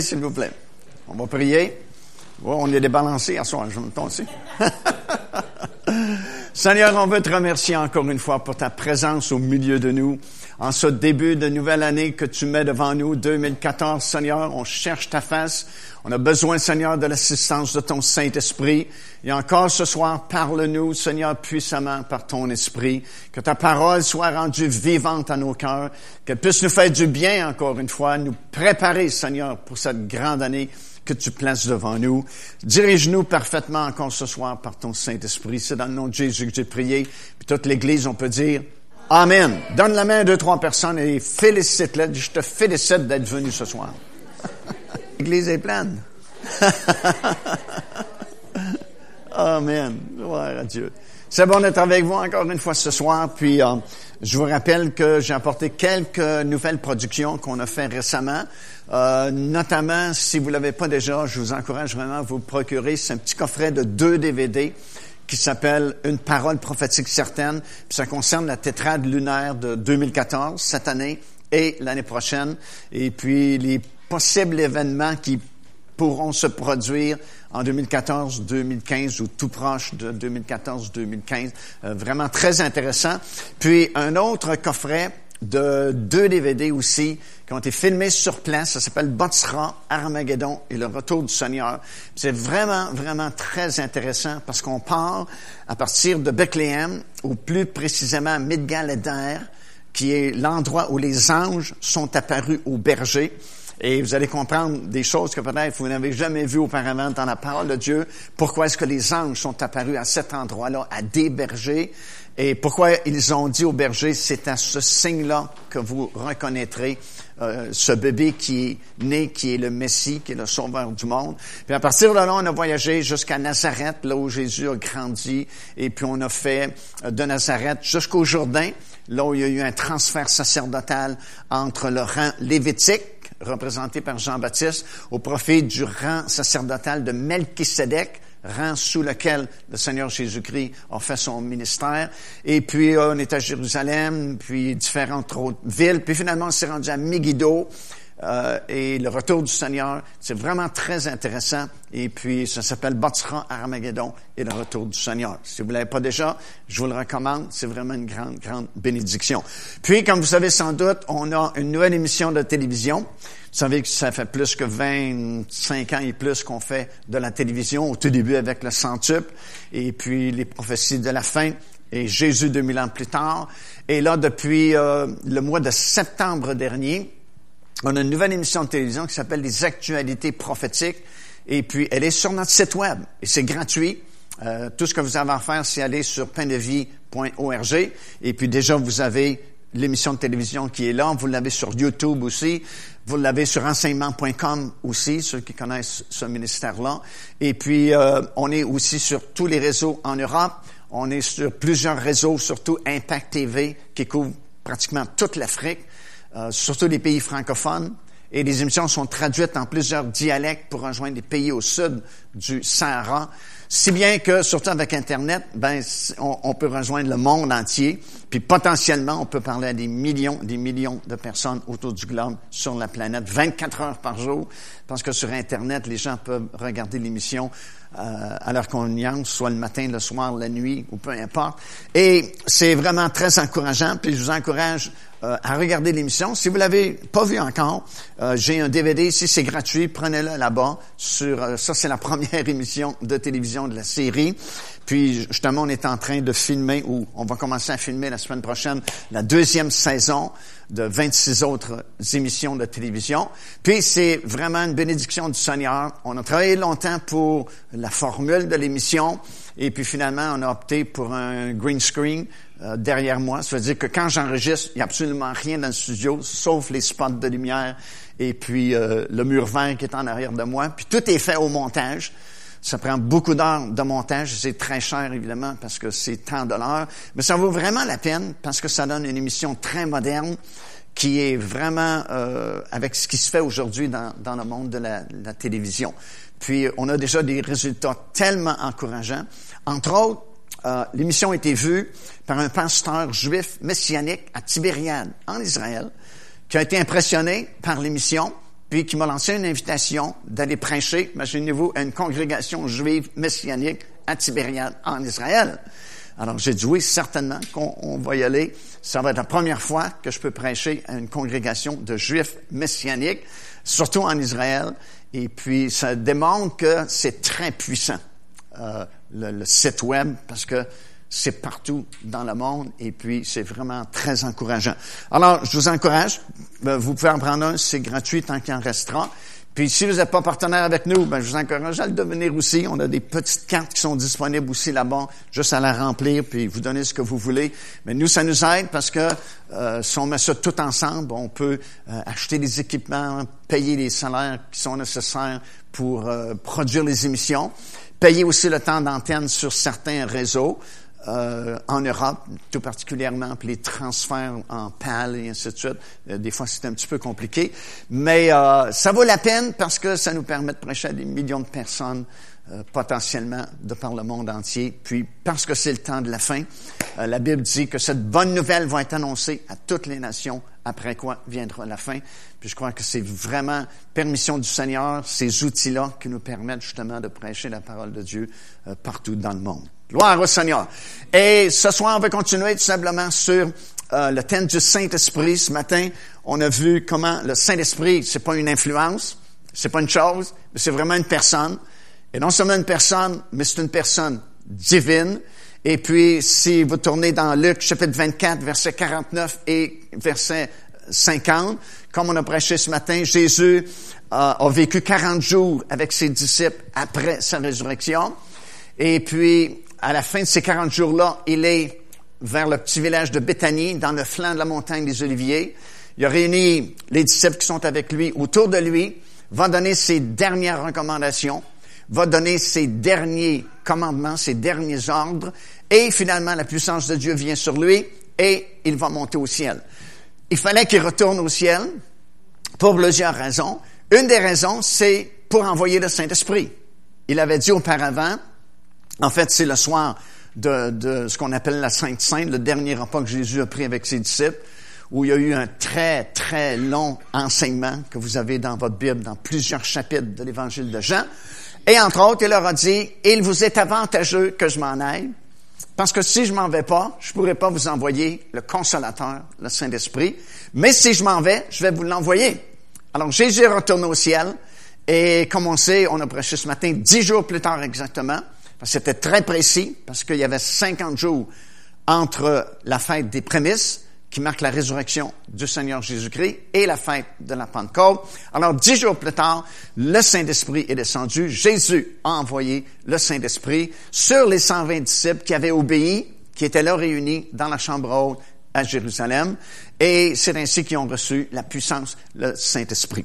S'il vous plaît. On va prier. on est débalancé à soi, je me aussi. Seigneur, on veut te remercier encore une fois pour ta présence au milieu de nous. En ce début de nouvelle année que tu mets devant nous, 2014, Seigneur, on cherche ta face. On a besoin, Seigneur, de l'assistance de ton Saint-Esprit. Et encore ce soir, parle-nous, Seigneur, puissamment par ton Esprit. Que ta parole soit rendue vivante à nos cœurs. Qu'elle puisse nous faire du bien, encore une fois, nous préparer, Seigneur, pour cette grande année que tu places devant nous. Dirige-nous parfaitement encore ce soir par ton Saint-Esprit. C'est dans le nom de Jésus que j'ai prié. Puis toute l'Église, on peut dire Amen. Donne la main à deux, trois personnes et félicite-les. Je te félicite d'être venu ce soir. L'Église est pleine. Amen. Gloire à Dieu. C'est bon d'être avec vous encore une fois ce soir. Puis euh, je vous rappelle que j'ai apporté quelques nouvelles productions qu'on a fait récemment. Euh, notamment, si vous l'avez pas déjà, je vous encourage vraiment à vous procurer. C'est un petit coffret de deux DVD qui s'appelle Une parole prophétique certaine. Puis ça concerne la tétrade lunaire de 2014, cette année et l'année prochaine. Et puis les possibles événements qui pourront se produire en 2014, 2015 ou tout proche de 2014, 2015. Euh, vraiment très intéressant. Puis un autre coffret de deux DVD aussi qui ont été filmés sur place. Ça s'appelle Botsra, Armageddon et le retour du Seigneur. C'est vraiment, vraiment très intéressant parce qu'on part à partir de Bethléem, ou plus précisément Midgal qui est l'endroit où les anges sont apparus aux bergers. Et vous allez comprendre des choses que peut-être vous n'avez jamais vues auparavant dans la parole de Dieu. Pourquoi est-ce que les anges sont apparus à cet endroit-là, à des bergers? Et pourquoi ils ont dit aux bergers, c'est à ce signe-là que vous reconnaîtrez euh, ce bébé qui est né, qui est le Messie, qui est le sauveur du monde. Puis à partir de là, on a voyagé jusqu'à Nazareth, là où Jésus a grandi, et puis on a fait euh, de Nazareth jusqu'au Jourdain, là où il y a eu un transfert sacerdotal entre le rang lévitique, représenté par Jean-Baptiste, au profit du rang sacerdotal de Melchisedec, rang sous lequel le Seigneur Jésus-Christ a fait son ministère. Et puis, on est à Jérusalem, puis différentes autres villes. Puis finalement, on s'est rendu à Megiddo. Euh, et le retour du Seigneur, c'est vraiment très intéressant. Et puis, ça s'appelle Bâtira Armageddon et le retour du Seigneur. Si vous ne l'avez pas déjà, je vous le recommande. C'est vraiment une grande, grande bénédiction. Puis, comme vous savez sans doute, on a une nouvelle émission de télévision. Vous savez que ça fait plus que 25 ans et plus qu'on fait de la télévision, au tout début avec le centuple, et puis les prophéties de la fin, et Jésus 2000 ans plus tard. Et là, depuis euh, le mois de septembre dernier, on a une nouvelle émission de télévision qui s'appelle Les Actualités prophétiques. Et puis, elle est sur notre site web. Et c'est gratuit. Euh, tout ce que vous avez à faire, c'est aller sur paindevie.org. Et puis déjà, vous avez l'émission de télévision qui est là. Vous l'avez sur YouTube aussi. Vous l'avez sur enseignement.com aussi, ceux qui connaissent ce ministère-là. Et puis, euh, on est aussi sur tous les réseaux en Europe. On est sur plusieurs réseaux, surtout Impact TV, qui couvre pratiquement toute l'Afrique. Euh, surtout les pays francophones. Et les émissions sont traduites en plusieurs dialectes pour rejoindre les pays au sud du Sahara. Si bien que, surtout avec Internet, ben, on, peut rejoindre le monde entier, puis potentiellement, on peut parler à des millions, des millions de personnes autour du globe sur la planète, 24 heures par jour, parce que sur Internet, les gens peuvent regarder l'émission euh, à leur convenience, soit le matin, le soir, la nuit, ou peu importe. Et c'est vraiment très encourageant, puis je vous encourage euh, à regarder l'émission. Si vous l'avez pas vu encore, euh, j'ai un DVD ici, c'est gratuit, prenez-le là-bas. Sur euh, ça, c'est la première émission de télévision de la série. Puis justement, on est en train de filmer, ou on va commencer à filmer la semaine prochaine, la deuxième saison de 26 autres émissions de télévision. Puis c'est vraiment une bénédiction du Seigneur. On a travaillé longtemps pour la formule de l'émission, et puis finalement, on a opté pour un green screen euh, derrière moi. Ça veut dire que quand j'enregistre, il n'y a absolument rien dans le studio, sauf les spots de lumière et puis euh, le mur vert qui est en arrière de moi. Puis tout est fait au montage. Ça prend beaucoup d'heures de montage. C'est très cher, évidemment, parce que c'est tant de l'heure. Mais ça vaut vraiment la peine parce que ça donne une émission très moderne qui est vraiment euh, avec ce qui se fait aujourd'hui dans, dans, le monde de la, la télévision. Puis on a déjà des résultats tellement encourageants. Entre autres, l'émission a été vue par un pasteur juif messianique à Tibériade, en Israël, qui a été impressionné par l'émission, puis puis qui m'a lancé une invitation d'aller prêcher, imaginez-vous, à une congrégation juive messianique à Tibériade, en Israël. Alors j'ai dit oui, certainement qu'on va y aller. Ça va être la première fois que je peux prêcher à une congrégation de juifs messianiques, surtout en Israël. Et puis ça démontre que c'est très puissant, euh, le, le, site web, parce que c'est partout dans le monde et puis c'est vraiment très encourageant. Alors, je vous encourage, euh, vous pouvez en prendre un, c'est gratuit tant qu'il en restera. Puis si vous n'êtes pas partenaire avec nous, ben, je vous encourage à le devenir aussi. On a des petites cartes qui sont disponibles aussi là-bas, juste à la remplir, puis vous donner ce que vous voulez. Mais nous, ça nous aide parce que euh, si on met ça tout ensemble, on peut euh, acheter des équipements, payer les salaires qui sont nécessaires pour euh, produire les émissions, payer aussi le temps d'antenne sur certains réseaux. Euh, en Europe, tout particulièrement, puis les transferts en PAL et ainsi de suite. Euh, des fois, c'est un petit peu compliqué. Mais euh, ça vaut la peine parce que ça nous permet de prêcher à des millions de personnes potentiellement de par le monde entier. Puis, parce que c'est le temps de la fin, la Bible dit que cette bonne nouvelle va être annoncée à toutes les nations, après quoi viendra la fin. Puis je crois que c'est vraiment permission du Seigneur, ces outils-là qui nous permettent justement de prêcher la parole de Dieu partout dans le monde. Gloire au Seigneur. Et ce soir, on va continuer tout simplement sur euh, le thème du Saint-Esprit. Ce matin, on a vu comment le Saint-Esprit, c'est pas une influence, c'est pas une chose, mais c'est vraiment une personne. Et non seulement une personne, mais c'est une personne divine. Et puis, si vous tournez dans Luc chapitre 24, verset 49 et verset 50, comme on a prêché ce matin, Jésus euh, a vécu 40 jours avec ses disciples après sa résurrection. Et puis, à la fin de ces 40 jours-là, il est vers le petit village de Béthanie, dans le flanc de la montagne des Oliviers. Il a réuni les disciples qui sont avec lui autour de lui, va donner ses dernières recommandations, va donner ses derniers commandements, ses derniers ordres, et finalement la puissance de Dieu vient sur lui et il va monter au ciel. Il fallait qu'il retourne au ciel pour plusieurs raisons. Une des raisons, c'est pour envoyer le Saint-Esprit. Il avait dit auparavant, en fait, c'est le soir de, ce qu'on appelle la Sainte Sainte, le dernier repas que Jésus a pris avec ses disciples, où il y a eu un très, très long enseignement que vous avez dans votre Bible, dans plusieurs chapitres de l'Évangile de Jean. Et entre autres, il leur a dit, il vous est avantageux que je m'en aille, parce que si je m'en vais pas, je pourrai pas vous envoyer le consolateur, le Saint-Esprit, mais si je m'en vais, je vais vous l'envoyer. Alors Jésus retourne au ciel, et comme on sait, on a prêché ce matin, dix jours plus tard exactement, c'était très précis parce qu'il y avait 50 jours entre la fête des prémices, qui marque la résurrection du Seigneur Jésus-Christ, et la fête de la Pentecôte. Alors, dix jours plus tard, le Saint-Esprit est descendu. Jésus a envoyé le Saint-Esprit sur les 120 disciples qui avaient obéi, qui étaient là réunis dans la chambre haute à Jérusalem. Et c'est ainsi qu'ils ont reçu la puissance, le Saint-Esprit.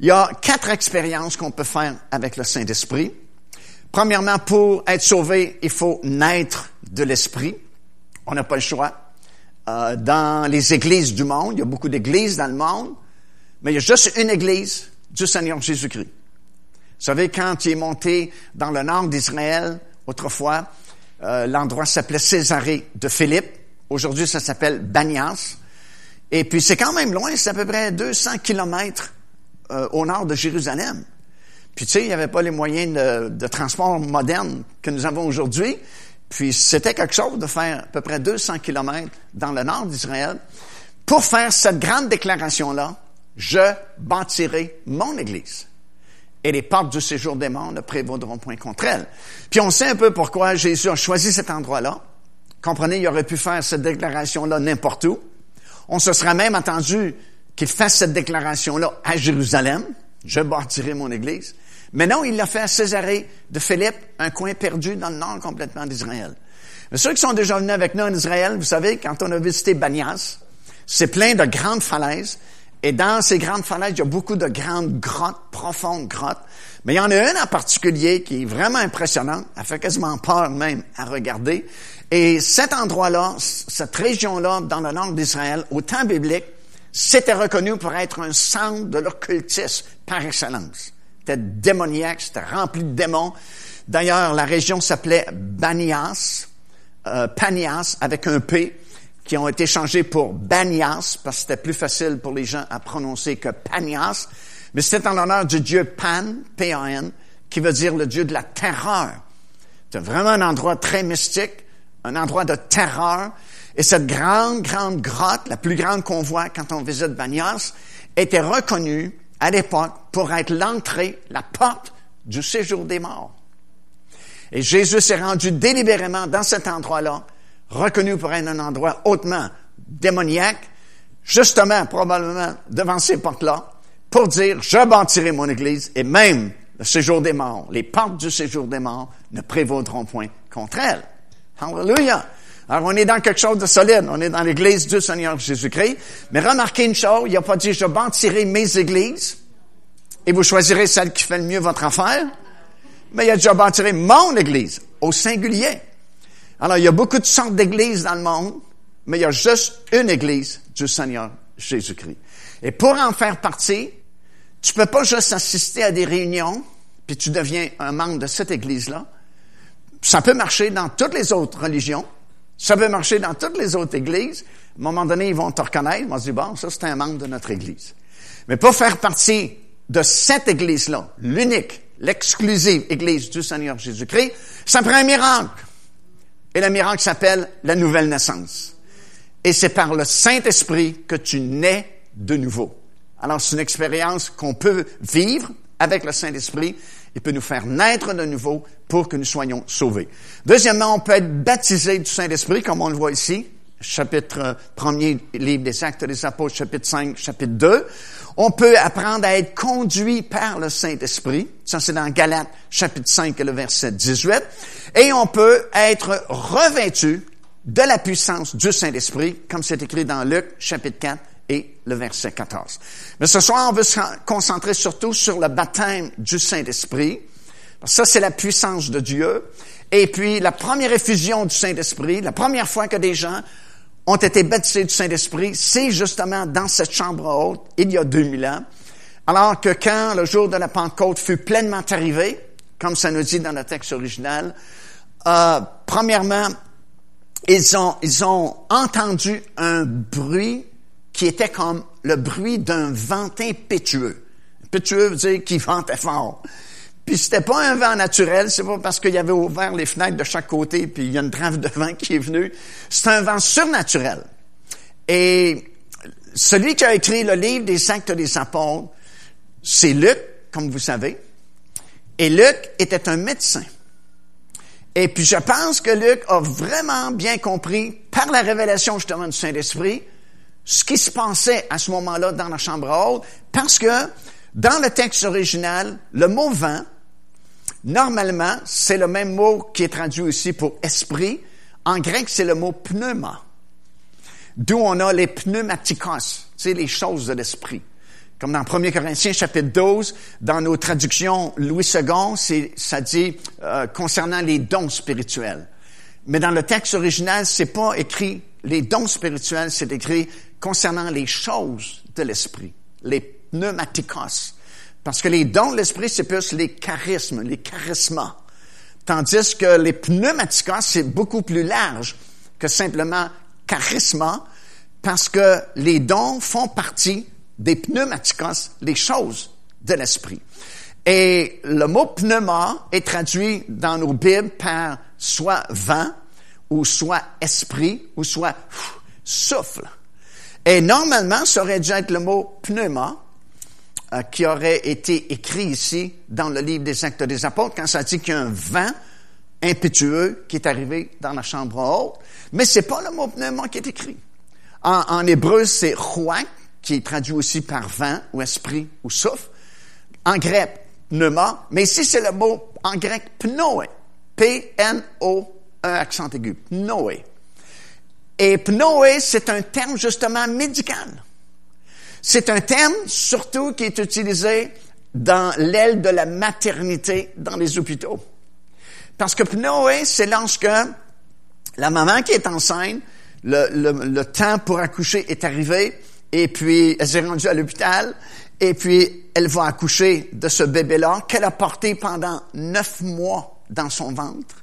Il y a quatre expériences qu'on peut faire avec le Saint-Esprit. Premièrement, pour être sauvé, il faut naître de l'Esprit. On n'a pas le choix. Euh, dans les églises du monde, il y a beaucoup d'églises dans le monde, mais il y a juste une église du Seigneur Jésus-Christ. Vous savez, quand il est monté dans le nord d'Israël, autrefois, euh, l'endroit s'appelait Césarée de Philippe. Aujourd'hui, ça s'appelle Banias. Et puis, c'est quand même loin, c'est à peu près 200 kilomètres euh, au nord de Jérusalem. Puis tu sais, il n'y avait pas les moyens de, transport modernes que nous avons aujourd'hui. Puis c'était quelque chose de faire à peu près 200 kilomètres dans le nord d'Israël pour faire cette grande déclaration-là. Je bâtirai mon Église. Et les portes du séjour des morts ne prévaudront point contre elle. Puis on sait un peu pourquoi Jésus a choisi cet endroit-là. Comprenez, il aurait pu faire cette déclaration-là n'importe où. On se serait même attendu qu'il fasse cette déclaration-là à Jérusalem. Je bâtirai mon Église. Mais non, il l'a fait à Césarée de Philippe, un coin perdu dans le nord complètement d'Israël. Mais ceux qui sont déjà venus avec nous en Israël, vous savez, quand on a visité Banias, c'est plein de grandes falaises. Et dans ces grandes falaises, il y a beaucoup de grandes grottes, profondes grottes. Mais il y en a une en particulier qui est vraiment impressionnante. Elle fait quasiment peur même à regarder. Et cet endroit-là, cette région-là, dans le nord d'Israël, au temps biblique, c'était reconnu pour être un centre de l'occultisme par excellence. C'était démoniaque, c'était rempli de démons. D'ailleurs, la région s'appelait Banias, euh, Panias avec un P, qui ont été changés pour Banias parce que c'était plus facile pour les gens à prononcer que Panias. Mais c'était en l'honneur du dieu Pan, P-A-N, qui veut dire le dieu de la terreur. C'est vraiment un endroit très mystique, un endroit de terreur. Et cette grande, grande grotte, la plus grande qu'on voit quand on visite Banyas, était reconnue à l'époque pour être l'entrée, la porte du séjour des morts. Et Jésus s'est rendu délibérément dans cet endroit-là, reconnu pour être un endroit hautement démoniaque, justement, probablement, devant ces portes-là, pour dire, je bâtirai mon Église, et même le séjour des morts, les portes du séjour des morts ne prévaudront point contre elle. Hallelujah! Alors, on est dans quelque chose de solide. On est dans l'Église du Seigneur Jésus-Christ. Mais remarquez une chose, il n'a pas dit, je bâtirai mes églises, et vous choisirez celle qui fait le mieux votre affaire. Mais il a dit, je bâtirai mon Église, au singulier. Alors, il y a beaucoup de sortes d'églises dans le monde, mais il y a juste une Église du Seigneur Jésus-Christ. Et pour en faire partie, tu peux pas juste assister à des réunions, puis tu deviens un membre de cette Église-là. Ça peut marcher dans toutes les autres religions. Ça peut marcher dans toutes les autres églises. À un moment donné, ils vont te reconnaître. Ils vont se dire, bon, ça, c'est un membre de notre église. Mais pour faire partie de cette église-là, l'unique, l'exclusive église du Seigneur Jésus-Christ, ça prend un miracle. Et le miracle s'appelle la nouvelle naissance. Et c'est par le Saint-Esprit que tu nais de nouveau. Alors, c'est une expérience qu'on peut vivre avec le Saint-Esprit. Il peut nous faire naître de nouveau pour que nous soyons sauvés. Deuxièmement, on peut être baptisé du Saint-Esprit, comme on le voit ici. Chapitre 1er, livre des Actes des Apôtres, chapitre 5, chapitre 2. On peut apprendre à être conduit par le Saint-Esprit. Ça, c'est dans Galates, chapitre 5, le verset 18. Et on peut être revêtu de la puissance du Saint-Esprit, comme c'est écrit dans Luc, chapitre 4, et le verset 14. Mais ce soir, on veut se concentrer surtout sur le baptême du Saint-Esprit. Ça, c'est la puissance de Dieu. Et puis, la première effusion du Saint-Esprit, la première fois que des gens ont été baptisés du Saint-Esprit, c'est justement dans cette chambre haute, il y a 2000 ans. Alors que quand le jour de la Pentecôte fut pleinement arrivé, comme ça nous dit dans le texte original, euh, premièrement, ils ont, ils ont entendu un bruit qui était comme le bruit d'un vent impétueux. Impétueux veut dire qu'il ventait fort. Puis c'était pas un vent naturel, c'est pas parce qu'il y avait ouvert les fenêtres de chaque côté puis il y a une trave de vent qui est venue. C'est un vent surnaturel. Et celui qui a écrit le livre des actes des apôtres, c'est Luc, comme vous savez. Et Luc était un médecin. Et puis je pense que Luc a vraiment bien compris, par la révélation justement du Saint-Esprit, ce qui se passait à ce moment-là dans la chambre haute, parce que dans le texte original, le mot vent, normalement, c'est le même mot qui est traduit aussi pour esprit. En grec, c'est le mot pneuma. D'où on a les pneumatikos, c'est les choses de l'esprit. Comme dans 1 Corinthiens chapitre 12, dans nos traductions Louis II, ça dit euh, concernant les dons spirituels. Mais dans le texte original, c'est pas écrit les dons spirituels, c'est écrit concernant les choses de l'esprit, les pneumatikos. Parce que les dons de l'esprit, c'est plus les charismes, les charismas. Tandis que les pneumatikos, c'est beaucoup plus large que simplement charisma, parce que les dons font partie des pneumatikos, les choses de l'esprit. Et le mot pneuma est traduit dans nos Bibles par soit vent, ou soit esprit, ou soit souffle. Et normalement, ça aurait dû être le mot pneuma euh, qui aurait été écrit ici dans le livre des Actes des Apôtres quand ça dit qu'il y a un vent impétueux qui est arrivé dans la chambre haute. Mais c'est pas le mot pneuma qui est écrit. En, hébreu, c'est ruach, qui est traduit aussi par vent ou esprit ou souffle. En grec, pneuma. Mais ici, c'est le mot en grec pnoé. P-N-O, un accent aigu. Pnoé. Et pnoé, c'est un terme justement médical. C'est un terme surtout qui est utilisé dans l'aile de la maternité dans les hôpitaux. Parce que pnoé, c'est lorsque la maman qui est enceinte, le, le, temps pour accoucher est arrivé, et puis elle s'est rendue à l'hôpital, et puis elle va accoucher de ce bébé-là qu'elle a porté pendant neuf mois dans son ventre.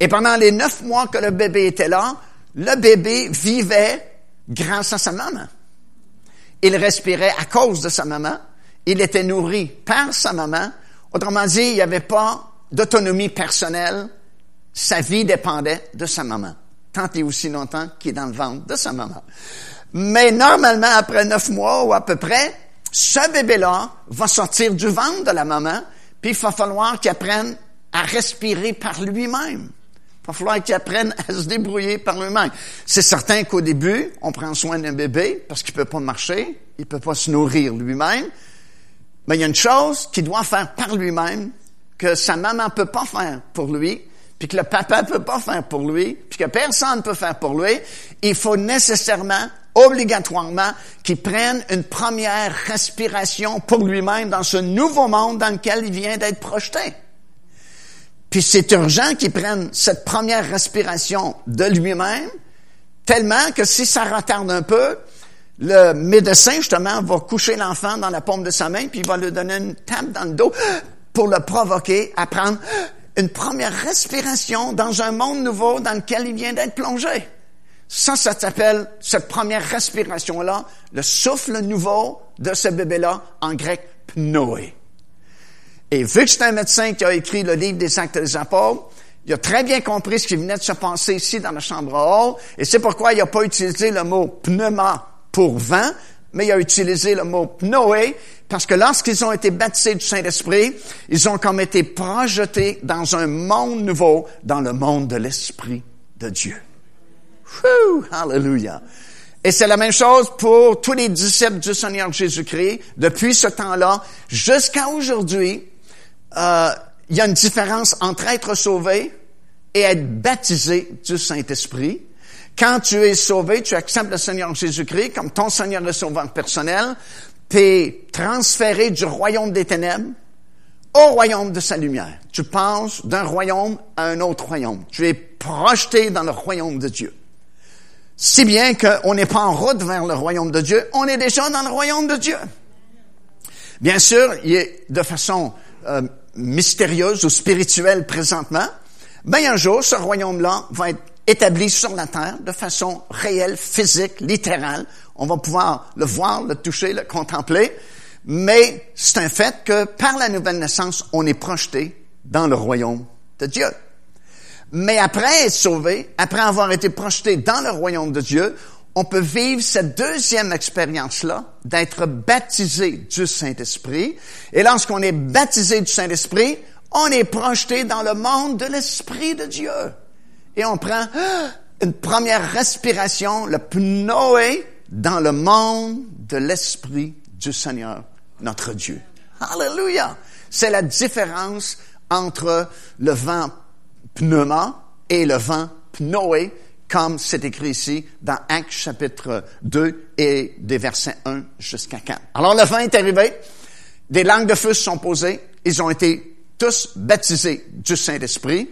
Et pendant les neuf mois que le bébé était là, le bébé vivait grâce à sa maman. Il respirait à cause de sa maman. il était nourri par sa maman. Autrement dit, il n'y avait pas d'autonomie personnelle. Sa vie dépendait de sa maman. Tant et aussi longtemps qu'il est dans le ventre de sa maman. Mais normalement, après neuf mois ou à peu près, ce bébé-là va sortir du ventre de la maman, puis il va falloir qu'il apprenne à respirer par lui-même. Il va falloir qu'il apprenne à se débrouiller par lui-même. C'est certain qu'au début, on prend soin d'un bébé parce qu'il peut pas marcher, il peut pas se nourrir lui-même. Mais il y a une chose qu'il doit faire par lui-même, que sa maman peut pas faire pour lui, puis que le papa peut pas faire pour lui, puis que personne ne peut faire pour lui. Il faut nécessairement obligatoirement qu'il prenne une première respiration pour lui-même dans ce nouveau monde dans lequel il vient d'être projeté. Puis c'est urgent qu'il prenne cette première respiration de lui-même, tellement que si ça retarde un peu, le médecin, justement, va coucher l'enfant dans la paume de sa main, puis il va lui donner une tape dans le dos pour le provoquer à prendre une première respiration dans un monde nouveau dans lequel il vient d'être plongé. Ça, ça s'appelle, cette première respiration-là, le souffle nouveau de ce bébé-là, en grec, pnoé. Et vu que c'est un médecin qui a écrit le livre des actes des apôtres, il a très bien compris ce qui venait de se passer ici dans la chambre haute, et c'est pourquoi il n'a pas utilisé le mot pneuma pour vent, mais il a utilisé le mot pnoé, parce que lorsqu'ils ont été baptisés du Saint-Esprit, ils ont comme été projetés dans un monde nouveau, dans le monde de l'Esprit de Dieu. Whew, hallelujah. Et c'est la même chose pour tous les disciples du Seigneur Jésus-Christ. Depuis ce temps-là jusqu'à aujourd'hui, euh, il y a une différence entre être sauvé et être baptisé du Saint-Esprit. Quand tu es sauvé, tu acceptes le Seigneur Jésus-Christ comme ton Seigneur et Sauveur personnel. Tu es transféré du royaume des ténèbres au royaume de sa lumière. Tu passes d'un royaume à un autre royaume. Tu es projeté dans le royaume de Dieu. Si bien qu'on n'est pas en route vers le royaume de Dieu, on est déjà dans le royaume de Dieu. Bien sûr, il est de façon euh, mystérieuse ou spirituelle présentement, mais un jour, ce royaume-là va être établi sur la terre de façon réelle, physique, littérale. On va pouvoir le voir, le toucher, le contempler, mais c'est un fait que par la nouvelle naissance, on est projeté dans le royaume de Dieu. Mais après être sauvé, après avoir été projeté dans le royaume de Dieu, on peut vivre cette deuxième expérience-là d'être baptisé du Saint-Esprit. Et lorsqu'on est baptisé du Saint-Esprit, on est projeté dans le monde de l'Esprit de Dieu. Et on prend ah, une première respiration, le pnoé, dans le monde de l'Esprit du Seigneur, notre Dieu. Alléluia! C'est la différence entre le vent pneuma et le vent pnoé, comme c'est écrit ici dans Actes chapitre 2 et des versets 1 jusqu'à 4. Alors le vent est arrivé, des langues de feu se sont posées, ils ont été tous baptisés du Saint-Esprit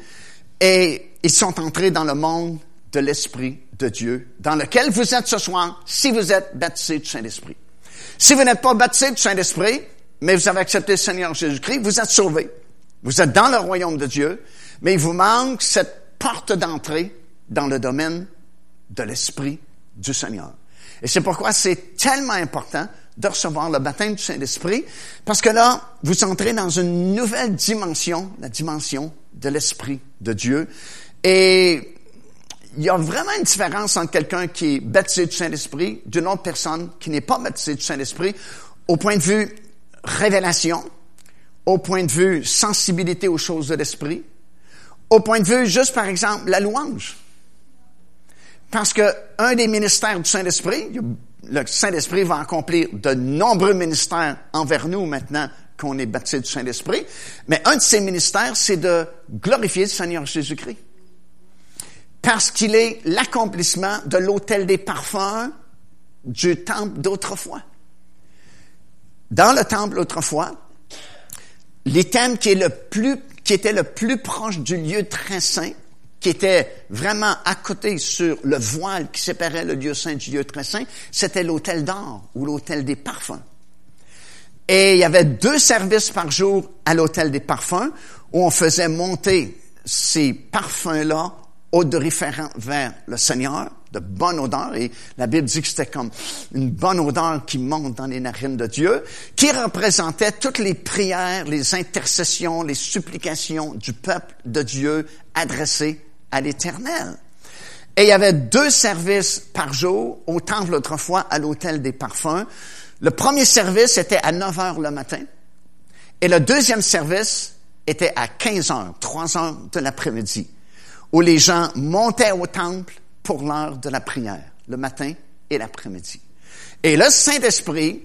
et ils sont entrés dans le monde de l'Esprit de Dieu, dans lequel vous êtes ce soir si vous êtes baptisés du Saint-Esprit. Si vous n'êtes pas baptisé du Saint-Esprit, mais vous avez accepté le Seigneur Jésus-Christ, vous êtes sauvés. Vous êtes dans le royaume de Dieu mais il vous manque cette porte d'entrée dans le domaine de l'Esprit du Seigneur. Et c'est pourquoi c'est tellement important de recevoir le baptême du Saint-Esprit, parce que là, vous entrez dans une nouvelle dimension, la dimension de l'Esprit de Dieu. Et il y a vraiment une différence entre quelqu'un qui est baptisé du Saint-Esprit d'une autre personne qui n'est pas baptisé du Saint-Esprit au point de vue révélation, au point de vue sensibilité aux choses de l'Esprit, au point de vue, juste par exemple, la louange. Parce que un des ministères du Saint-Esprit, le Saint-Esprit va accomplir de nombreux ministères envers nous maintenant qu'on est baptisé du Saint-Esprit, mais un de ces ministères, c'est de glorifier le Seigneur Jésus-Christ. Parce qu'il est l'accomplissement de l'autel des parfums du temple d'autrefois. Dans le temple autrefois, l'item qui qui était le plus proche du lieu très saint, qui était vraiment à côté sur le voile qui séparait le lieu saint du lieu très saint, c'était l'hôtel d'or ou l'hôtel des parfums. Et il y avait deux services par jour à l'hôtel des parfums où on faisait monter ces parfums-là odoriférant vers le Seigneur, de bonne odeur, et la Bible dit que c'était comme une bonne odeur qui monte dans les narines de Dieu, qui représentait toutes les prières, les intercessions, les supplications du peuple de Dieu adressées à l'Éternel. Et il y avait deux services par jour au temple autrefois à l'hôtel des parfums. Le premier service était à 9 heures le matin et le deuxième service était à 15 heures, 3 heures de l'après-midi, où les gens montaient au temple pour l'heure de la prière, le matin et l'après-midi. Et le Saint-Esprit,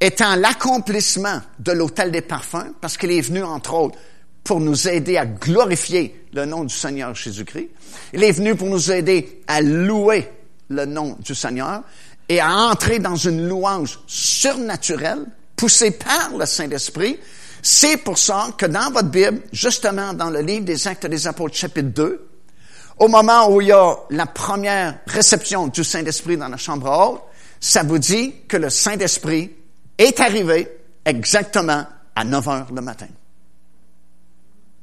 étant l'accomplissement de l'hôtel des parfums, parce qu'il est venu, entre autres, pour nous aider à glorifier le nom du Seigneur Jésus-Christ. Il est venu pour nous aider à louer le nom du Seigneur et à entrer dans une louange surnaturelle, poussée par le Saint-Esprit. C'est pour ça que dans votre Bible, justement dans le livre des Actes des Apôtres chapitre 2, au moment où il y a la première réception du Saint-Esprit dans la chambre haute, ça vous dit que le Saint-Esprit est arrivé exactement à 9 heures le matin.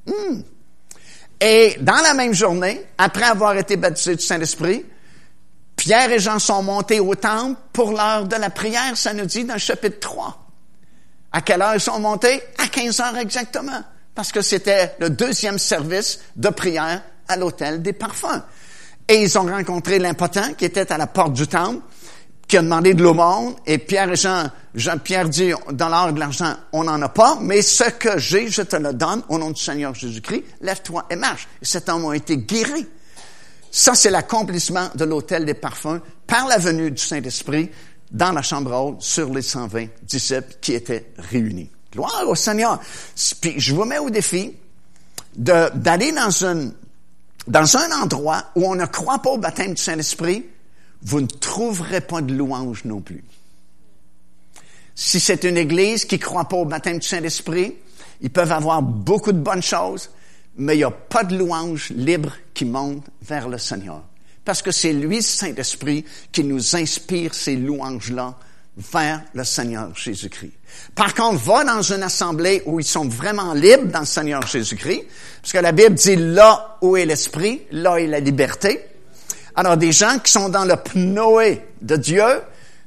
Hmm. Et dans la même journée, après avoir été baptisés du Saint-Esprit, Pierre et Jean sont montés au temple pour l'heure de la prière, ça nous dit dans le chapitre 3. À quelle heure ils sont montés? À 15 heures exactement. Parce que c'était le deuxième service de prière à l'hôtel des parfums. Et ils ont rencontré l'impotent qui était à la porte du temple qui a demandé de l'aumône, et Pierre et Jean, Jean-Pierre dit, dans l'heure de l'argent, on n'en a pas, mais ce que j'ai, je te le donne, au nom du Seigneur Jésus-Christ, lève-toi et marche. Et cet homme a été guéri. Ça, c'est l'accomplissement de l'hôtel des parfums par la venue du Saint-Esprit dans la chambre haute sur les 120 disciples qui étaient réunis. Gloire au Seigneur. Puis je vous mets au défi d'aller dans un, dans un endroit où on ne croit pas au baptême du Saint-Esprit, vous ne trouverez pas de louange non plus. Si c'est une église qui ne croit pas au baptême du Saint-Esprit, ils peuvent avoir beaucoup de bonnes choses, mais il n'y a pas de louange libre qui monte vers le Seigneur. Parce que c'est lui, Saint-Esprit, qui nous inspire ces louanges-là vers le Seigneur Jésus-Christ. Par contre, va dans une assemblée où ils sont vraiment libres dans le Seigneur Jésus-Christ, parce que la Bible dit là où est l'Esprit, là est la liberté. Alors, des gens qui sont dans le pnoé de Dieu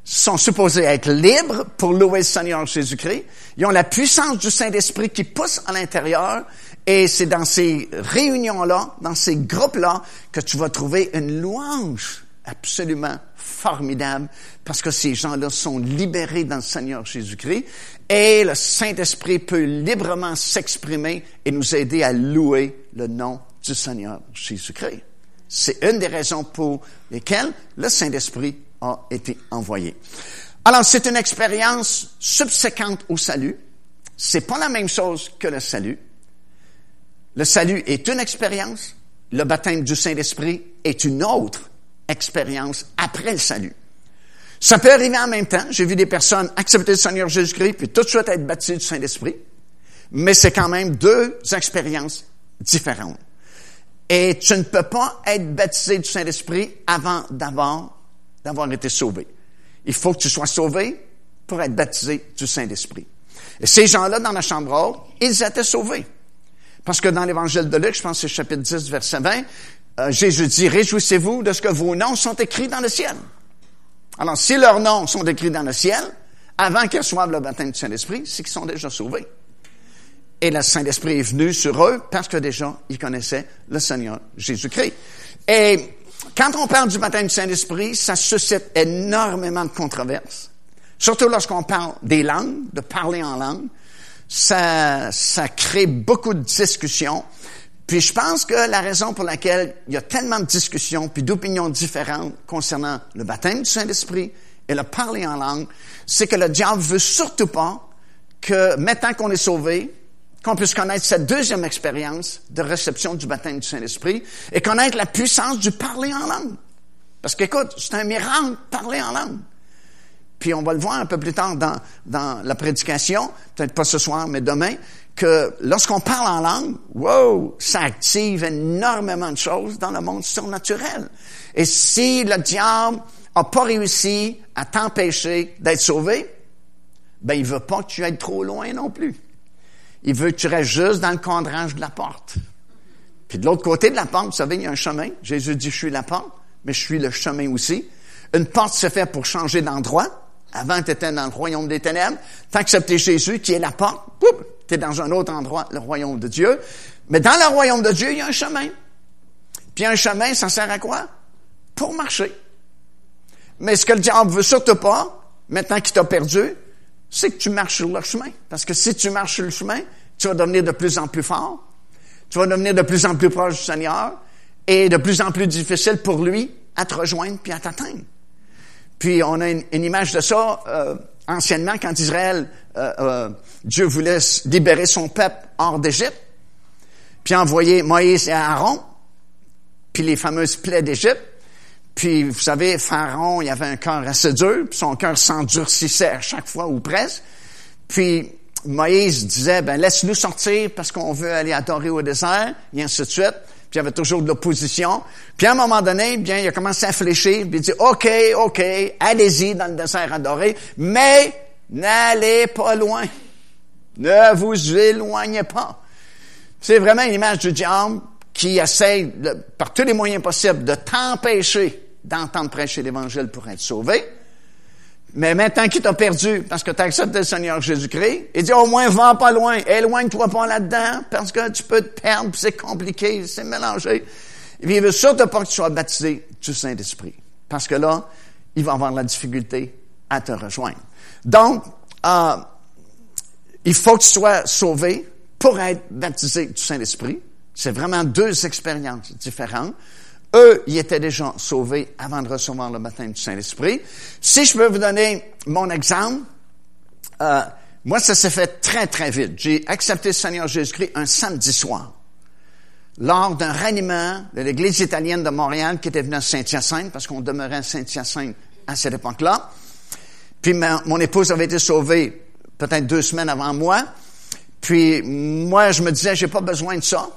sont supposés être libres pour louer le Seigneur Jésus-Christ. Ils ont la puissance du Saint-Esprit qui pousse à l'intérieur et c'est dans ces réunions-là, dans ces groupes-là, que tu vas trouver une louange absolument formidable parce que ces gens-là sont libérés dans le Seigneur Jésus-Christ et le Saint-Esprit peut librement s'exprimer et nous aider à louer le nom du Seigneur Jésus-Christ. C'est une des raisons pour lesquelles le Saint-Esprit a été envoyé. Alors, c'est une expérience subséquente au salut. C'est pas la même chose que le salut. Le salut est une expérience. Le baptême du Saint-Esprit est une autre expérience après le salut. Ça peut arriver en même temps. J'ai vu des personnes accepter le Seigneur Jésus-Christ puis tout de suite être baptisées du Saint-Esprit. Mais c'est quand même deux expériences différentes. Et tu ne peux pas être baptisé du Saint-Esprit avant d'avoir, d'avoir été sauvé. Il faut que tu sois sauvé pour être baptisé du Saint-Esprit. Et ces gens-là, dans la chambre haute, ils étaient sauvés. Parce que dans l'Évangile de Luc, je pense que c'est chapitre 10, verset 20, euh, Jésus dit, réjouissez-vous de ce que vos noms sont écrits dans le ciel. Alors, si leurs noms sont écrits dans le ciel, avant qu'ils reçoivent le baptême du Saint-Esprit, c'est qu'ils sont déjà sauvés. Et le Saint-Esprit est venu sur eux parce que déjà, ils connaissaient le Seigneur Jésus-Christ. Et quand on parle du baptême du Saint-Esprit, ça suscite énormément de controverses. Surtout lorsqu'on parle des langues, de parler en langue. Ça, ça crée beaucoup de discussions. Puis je pense que la raison pour laquelle il y a tellement de discussions puis d'opinions différentes concernant le baptême du Saint-Esprit et le parler en langue, c'est que le diable veut surtout pas que maintenant qu'on est sauvé, qu'on puisse connaître cette deuxième expérience de réception du baptême du Saint-Esprit et connaître la puissance du parler en langue. Parce qu'écoute, c'est un miracle, parler en langue. Puis on va le voir un peu plus tard dans, dans la prédication, peut-être pas ce soir, mais demain, que lorsqu'on parle en langue, wow, ça active énormément de choses dans le monde surnaturel. Et si le diable a pas réussi à t'empêcher d'être sauvé, ben il veut pas que tu ailles trop loin non plus. Il veut que tu restes juste dans le cadrage de la porte. Puis de l'autre côté de la porte, vous savez, il y a un chemin. Jésus dit, je suis la porte, mais je suis le chemin aussi. Une porte se fait pour changer d'endroit. Avant, tu étais dans le royaume des ténèbres. T'as accepté Jésus, qui est la porte. Tu es dans un autre endroit, le royaume de Dieu. Mais dans le royaume de Dieu, il y a un chemin. Puis un chemin, ça sert à quoi? Pour marcher. Mais ce que le diable veut surtout pas, maintenant qu'il t'a perdu, c'est que tu marches sur le chemin. Parce que si tu marches sur le chemin, tu vas devenir de plus en plus fort, tu vas devenir de plus en plus proche du Seigneur et de plus en plus difficile pour lui à te rejoindre puis à t'atteindre. Puis on a une, image de ça euh, anciennement quand Israël, euh, euh, Dieu voulait libérer son peuple hors d'Égypte, puis envoyer Moïse et Aaron, puis les fameuses plaies d'Égypte. Puis, vous savez, Pharaon, il avait un cœur assez dur, puis son cœur s'endurcissait à chaque fois ou presque. Puis, Moïse disait, ben laisse-nous sortir parce qu'on veut aller adorer au désert, et ainsi de suite. Puis il y avait toujours de l'opposition. Puis à un moment donné, bien, il a commencé à fléchir, puis il dit, OK, OK, allez-y dans le désert adorer, mais n'allez pas loin. Ne vous éloignez pas. C'est vraiment une image du diable qui essaie, par tous les moyens possibles, de t'empêcher d'entendre prêcher l'Évangile pour être sauvé. Mais maintenant qu'il t'a perdu parce que tu accepté le Seigneur Jésus-Christ, il dit au moins va pas loin, éloigne-toi pas là-dedans parce que tu peux te perdre, c'est compliqué, c'est mélangé. Il veut surtout pas que tu sois baptisé du Saint-Esprit parce que là, il va avoir la difficulté à te rejoindre. Donc, euh, il faut que tu sois sauvé pour être baptisé du Saint-Esprit. C'est vraiment deux expériences différentes. Eux, ils étaient déjà sauvés avant de recevoir le baptême du Saint-Esprit. Si je peux vous donner mon exemple, euh, moi, ça s'est fait très, très vite. J'ai accepté le Seigneur Jésus-Christ un samedi soir, lors d'un raniement de l'Église italienne de Montréal qui était venue à Saint-Hyacinthe, parce qu'on demeurait à Saint-Hyacinthe à cette époque-là. Puis mon épouse avait été sauvée peut-être deux semaines avant moi. Puis moi, je me disais, j'ai pas besoin de ça.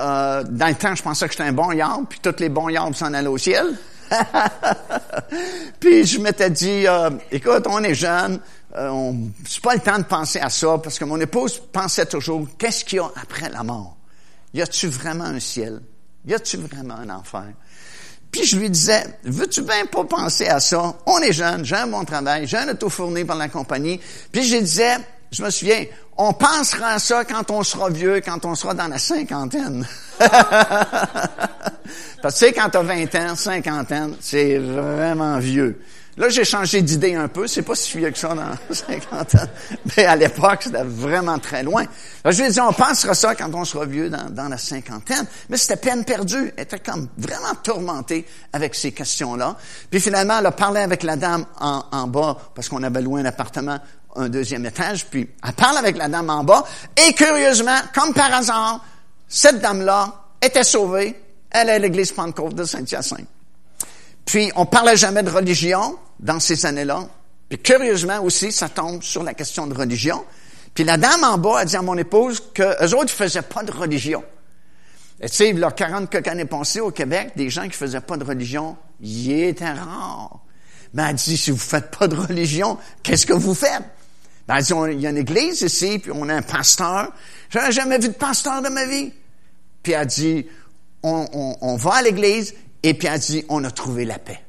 Euh, dans le temps, je pensais que j'étais un bon yard, puis tous les bons yards s'en allaient au ciel. puis je m'étais dit, euh, écoute, on est jeune, euh, c'est pas le temps de penser à ça, parce que mon épouse pensait toujours, qu'est-ce qu'il y a après la mort? Y a-tu vraiment un ciel? Y a-tu vraiment un enfer? Puis je lui disais, veux-tu bien pas penser à ça? On est jeune, j'ai un bon travail, j'ai un auto fourni par la compagnie. Puis je disais, je me souviens, on pensera à ça quand on sera vieux, quand on sera dans la cinquantaine. Parce que tu sais, quand t'as 20 ans, cinquantaine, c'est vraiment vieux. Là, j'ai changé d'idée un peu. C'est pas si vieux que ça dans la cinquantaine. Mais à l'époque, c'était vraiment très loin. Là, je lui ai dit, on pensera ça quand on sera vieux dans, la cinquantaine. Mais c'était peine perdue. Elle était comme vraiment tourmentée avec ces questions-là. Puis finalement, elle a parlé avec la dame en, en bas, parce qu'on avait loué un appartement un deuxième étage, puis elle parle avec la dame en bas, et curieusement, comme par hasard, cette dame-là était sauvée, elle est à l'église Pentecôte de Saint-Hyacinthe. Puis, on parlait jamais de religion dans ces années-là, puis curieusement aussi, ça tombe sur la question de religion. Puis la dame en bas a dit à mon épouse que eux autres faisaient pas de religion. Et tu sais, il y a 40 quelques années passées au Québec, des gens qui faisaient pas de religion, il était rare. Mais elle dit, si vous faites pas de religion, qu'est-ce que vous faites? Ben, il y a une église ici, puis on a un pasteur. J'avais jamais vu de pasteur de ma vie. Puis elle dit, on, on, va à l'église, et puis elle dit, on a trouvé la paix.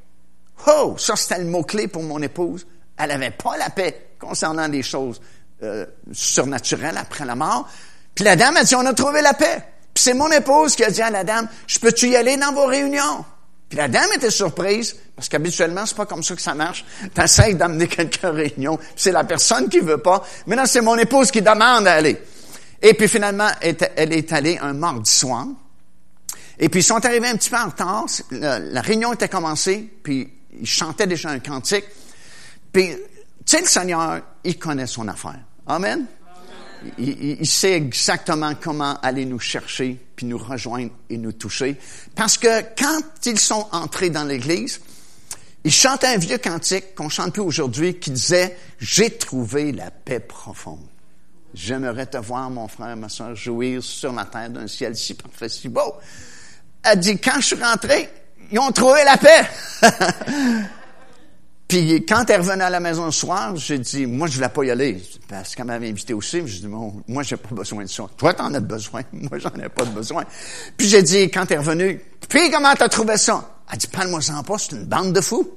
Oh, ça c'était le mot-clé pour mon épouse. Elle n'avait pas la paix concernant des choses euh, surnaturelles après la mort. Puis la dame a dit, on a trouvé la paix. Puis c'est mon épouse qui a dit à la dame, je peux-tu y aller dans vos réunions? Puis la dame était surprise, parce qu'habituellement, c'est pas comme ça que ça marche. T'essayes d'amener quelqu'un à réunion, c'est la personne qui veut pas. Maintenant, c'est mon épouse qui demande d'aller. Et puis finalement, elle est allée un mardi soir. Et puis ils sont arrivés un petit peu en retard. La réunion était commencée, puis ils chantaient déjà un cantique. Puis, tu sais, le Seigneur, il connaît son affaire. Amen. Il, sait exactement comment aller nous chercher, puis nous rejoindre et nous toucher. Parce que quand ils sont entrés dans l'Église, ils chantaient un vieux cantique qu'on chante plus aujourd'hui qui disait « J'ai trouvé la paix profonde. J'aimerais te voir, mon frère, ma soeur, jouir sur la terre d'un ciel si parfait, si beau. » Elle dit « Quand je suis rentré, ils ont trouvé la paix. » Puis quand elle revenait à la maison le soir, j'ai dit, moi, je voulais pas y aller. Parce qu'elle m'avait invité aussi. J'ai dit, bon, moi, j'ai pas besoin de ça. Toi, t'en as besoin. Moi, j'en ai pas besoin. Puis j'ai dit, quand elle est revenue, puis comment t'as trouvé ça? Elle dit, parle-moi-en pas, c'est une bande de fous.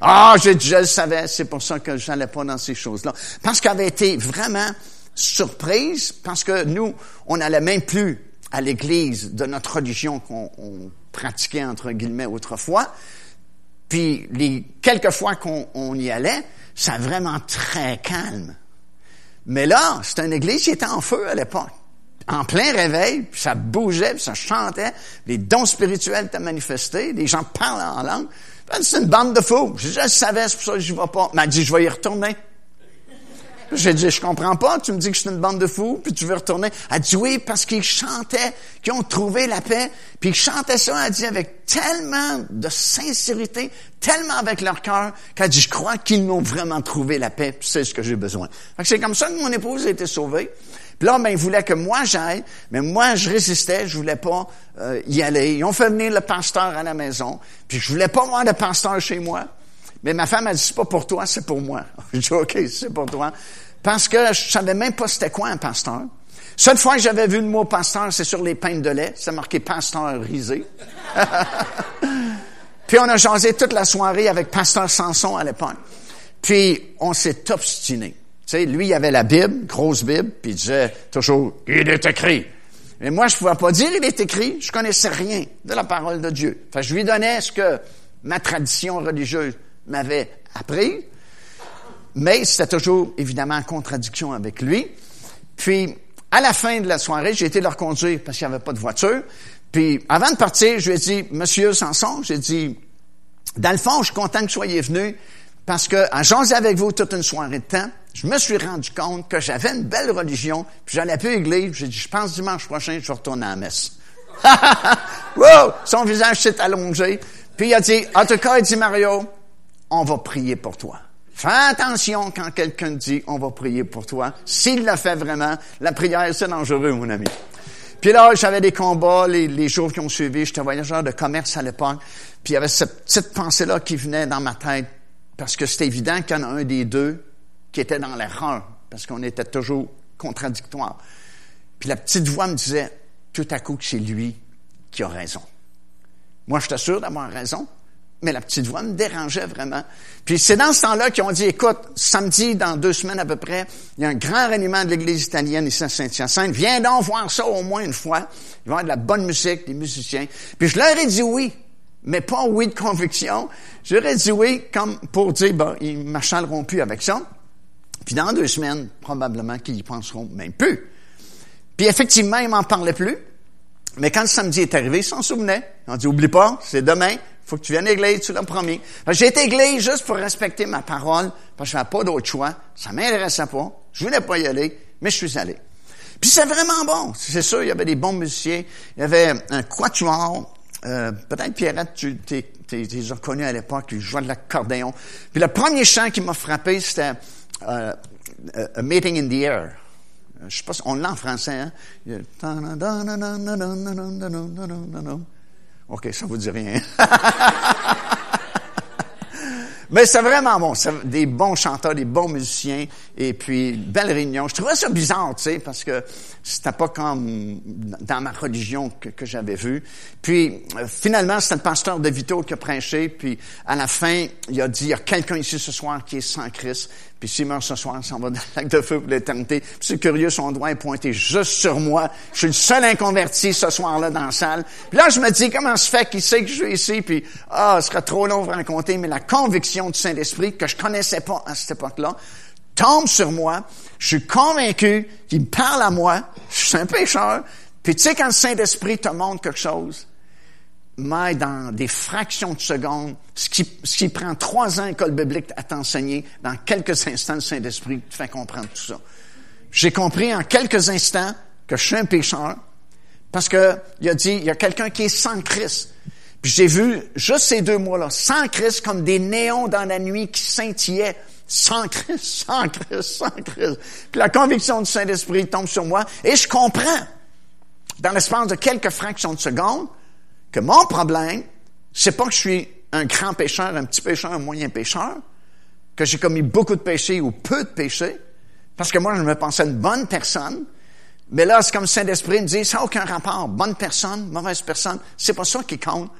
Ah, je, je le savais, c'est pour ça que j'allais pas dans ces choses-là. Parce qu'elle avait été vraiment surprise, parce que nous, on n'allait même plus à l'église de notre religion qu'on pratiquait, entre guillemets, autrefois. Puis les quelques fois qu'on y allait, c'est vraiment très calme. Mais là, c'était une église qui était en feu à l'époque. En plein réveil, puis ça bougeait, puis ça chantait, les dons spirituels étaient manifestés, les gens parlaient en langue. C'est une bande de fous. Je, je savais, c'est pour ça que je vais pas. M'a dit, je vais y retourner. J'ai dit, je comprends pas, tu me dis que je suis une bande de fous, puis tu veux retourner. Elle dit oui, parce qu'ils chantaient, qu'ils ont trouvé la paix, puis ils chantaient ça, elle dit, avec tellement de sincérité, tellement avec leur cœur, qu'elle dit, je crois qu'ils n'ont vraiment trouvé la paix, puis c'est ce que j'ai besoin. c'est comme ça que mon épouse a été sauvée. Puis là, ben, ils voulaient que moi j'aille, mais moi, je résistais, je voulais pas euh, y aller. Ils ont fait venir le pasteur à la maison, puis je voulais pas voir de pasteur chez moi. Mais ma femme a dit, c'est pas pour toi, c'est pour moi. J'ai dit, OK, c'est pour toi. Parce que je savais même pas c'était quoi un pasteur. Cette fois que j'avais vu le mot pasteur, c'est sur les pains de lait. C'est marqué pasteur risé. Puis on a jasé toute la soirée avec pasteur Samson à l'époque. Puis on s'est obstiné. Tu sais, lui, il avait la Bible, grosse Bible, puis il disait toujours, il est écrit. Mais moi, je pouvais pas dire il est écrit. Je connaissais rien de la parole de Dieu. Enfin, je lui donnais ce que ma tradition religieuse m'avait appris, mais c'était toujours évidemment en contradiction avec lui. Puis, à la fin de la soirée, j'ai été leur conduire parce qu'il n'y avait pas de voiture. Puis, avant de partir, je lui ai dit, Monsieur Sanson, j'ai dit, dans le fond, je suis content que vous soyez venu parce que, en avec vous toute une soirée de temps, je me suis rendu compte que j'avais une belle religion, puis j'allais plus à l'église. J'ai dit, je pense dimanche prochain, je vais retourner à la messe. wow! Son visage s'est allongé. Puis il a dit, en tout cas, il dit Mario, on va prier pour toi. Fais attention quand quelqu'un dit on va prier pour toi. S'il le fait vraiment, la prière, c'est dangereux, mon ami. Puis là, j'avais des combats les, jours qui ont suivi. J'étais voyageur de commerce à l'époque. Puis il y avait cette petite pensée-là qui venait dans ma tête. Parce que c'était évident qu'il y en a un des deux qui était dans l'erreur. Parce qu'on était toujours contradictoire. Puis la petite voix me disait tout à coup que c'est lui qui a raison. Moi, je t'assure d'avoir raison mais la petite voix me dérangeait vraiment. Puis c'est dans ce temps-là qu'ils ont dit, écoute, samedi, dans deux semaines à peu près, il y a un grand réunion de l'Église italienne ici à Saint-Hyacinthe. Viens donc voir ça au moins une fois. Il va avoir de la bonne musique, des musiciens. Puis je leur ai dit oui, mais pas oui de conviction. Je leur ai dit oui comme pour dire, bon, ils m'achaleront plus avec ça. Puis dans deux semaines, probablement qu'ils y penseront même plus. Puis effectivement, ils m'en parlaient plus. Mais quand le samedi est arrivé, ils s'en souvenaient. Ils ont dit, oublie pas, c'est demain, faut que tu viennes à l'église, tu l'as promis. J'ai été à l'église juste pour respecter ma parole, parce que je n'avais pas d'autre choix. Ça m'intéressait pas. Je voulais pas y aller, mais je suis allé. Puis c'est vraiment bon. C'est sûr, il y avait des bons musiciens. Il y avait un quatuor. Euh, peut-être Pierrette, tu les as connus à l'époque, ils jouaient de l'accordéon. Puis le premier chant qui m'a frappé, c'était euh, A Meeting in the Air. Je sais pas si on l'a en français, hein? OK, ça vous dit rien. Mais c'est vraiment bon. C'est des bons chanteurs, des bons musiciens, et puis belle réunion. Je trouvais ça bizarre, tu sais, parce que c'était pas comme dans ma religion que, j'avais vu. Puis euh, finalement, c'était le pasteur de Vito qui a prêché, puis à la fin, il a dit, il y a quelqu'un ici ce soir qui est sans Christ, puis s'il meurt ce soir, ça va dans le lac de feu pour l'éternité. C'est curieux, son doigt est pointé juste sur moi. Je suis le seul inconverti ce soir-là dans la salle. Puis là, je me dis, comment se fait qu'il sait que je suis ici? Puis, ah, ce serait trop long de raconter, mais la conviction du Saint-Esprit, que je connaissais pas à cette époque-là, tombe sur moi. Je suis convaincu qu'il me parle à moi. Je suis un pécheur. Puis tu sais, quand le Saint-Esprit te montre quelque chose, mais dans des fractions de secondes, ce qui, ce qui prend trois ans école biblique à t'enseigner, dans quelques instants, le Saint-Esprit te fait comprendre tout ça. J'ai compris en quelques instants que je suis un pécheur, parce que il a dit, il y a quelqu'un qui est sans Christ. Puis j'ai vu juste ces deux mots-là, sans Christ, comme des néons dans la nuit qui scintillaient. Sans Christ, sans Christ, sans Christ. Puis la conviction du Saint-Esprit tombe sur moi et je comprends, dans l'espace de quelques fractions de secondes, que mon problème, c'est pas que je suis un grand pécheur, un petit pécheur, un moyen pécheur. que j'ai commis beaucoup de péchés ou peu de péchés, parce que moi, je me pensais une bonne personne, mais là, c'est comme Saint-Esprit me dit, ça n'a aucun rapport. Bonne personne, mauvaise personne, c'est pas ça qui compte.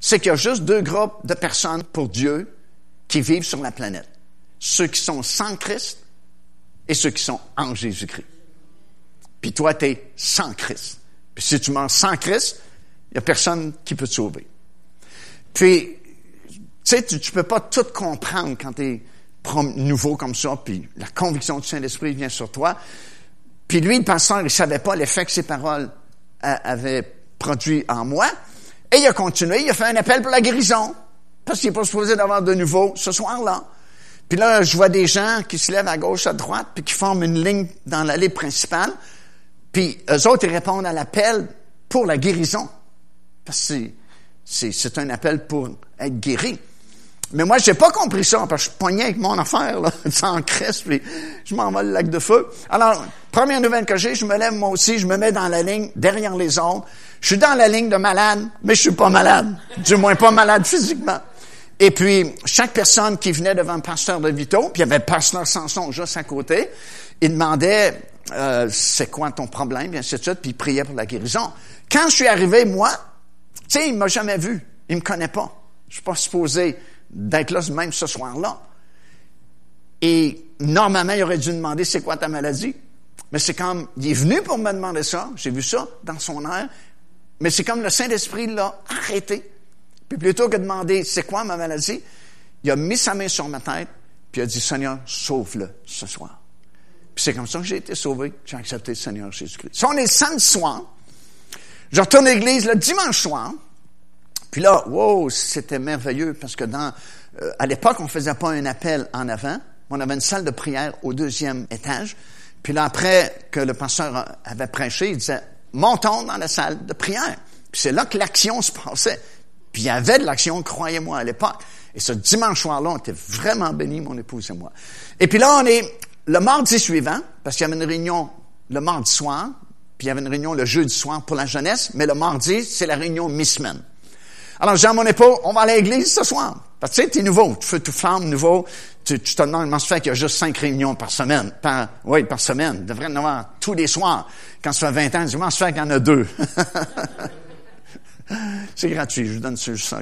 C'est qu'il y a juste deux groupes de personnes pour Dieu qui vivent sur la planète. Ceux qui sont sans Christ et ceux qui sont en Jésus-Christ. Puis toi, tu es sans Christ. Puis si tu meurs sans Christ, n'y a personne qui peut te sauver. Puis, tu sais, tu ne peux pas tout comprendre quand tu es nouveau comme ça, puis la conviction du Saint-Esprit vient sur toi. Puis lui, le pasteur, il savait pas l'effet que ses paroles avaient produit en moi. Et il a continué, il a fait un appel pour la guérison. Parce qu'il n'est pas supposé d'avoir de nouveau ce soir-là. Puis là, je vois des gens qui se lèvent à gauche, à droite, puis qui forment une ligne dans l'allée principale. Puis eux autres, ils répondent à l'appel pour la guérison. Parce que c'est un appel pour être guéri. Mais moi, j'ai pas compris ça, parce que je pognais avec mon affaire, là, sans crèche, puis je m'en vais le lac de feu. Alors, première nouvelle que j'ai, je me lève moi aussi, je me mets dans la ligne, derrière les autres. Je suis dans la ligne de malade, mais je suis pas malade. Du moins pas malade physiquement. Et puis, chaque personne qui venait devant le pasteur de Vito, puis il y avait le pasteur Samson juste à côté, il demandait, euh, c'est quoi ton problème, et ainsi de puis il priait pour la guérison. Quand je suis arrivé, moi, tu sais, il m'a jamais vu. Il me connaît pas. Je suis pas supposé d'être là même ce soir-là. Et normalement, il aurait dû demander c'est quoi ta maladie. Mais c'est comme, il est venu pour me demander ça, j'ai vu ça dans son air, mais c'est comme le Saint-Esprit l'a arrêté. Puis plutôt que de demander c'est quoi ma maladie, il a mis sa main sur ma tête, puis il a dit Seigneur, sauve-le ce soir. Puis c'est comme ça que j'ai été sauvé, j'ai accepté le Seigneur Jésus-Christ. Si on est samedi soir, je retourne à l'église le dimanche soir, puis là, wow, c'était merveilleux parce que dans, euh, à l'époque, on faisait pas un appel en avant. On avait une salle de prière au deuxième étage. Puis là, après que le pasteur avait prêché, il disait, montons dans la salle de prière. Puis c'est là que l'action se passait. Puis il y avait de l'action, croyez-moi, à l'époque. Et ce dimanche soir-là, on était vraiment bénis, mon épouse et moi. Et puis là, on est le mardi suivant, parce qu'il y avait une réunion le mardi soir, puis il y avait une réunion le jeudi soir pour la jeunesse, mais le mardi, c'est la réunion mi-semaine. Alors, Jean, mon épaule, on va à l'église ce soir. Parce que tu sais, t'es nouveau, tu fais tout femme, nouveau. Tu, te demandes comment se fait qu'il y a juste cinq réunions par semaine. Par, oui, par semaine. Il devrait en avoir tous les soirs. Quand ça fait 20 ans, comment se fait qu'il y en a deux? C'est gratuit, je vous donne ça.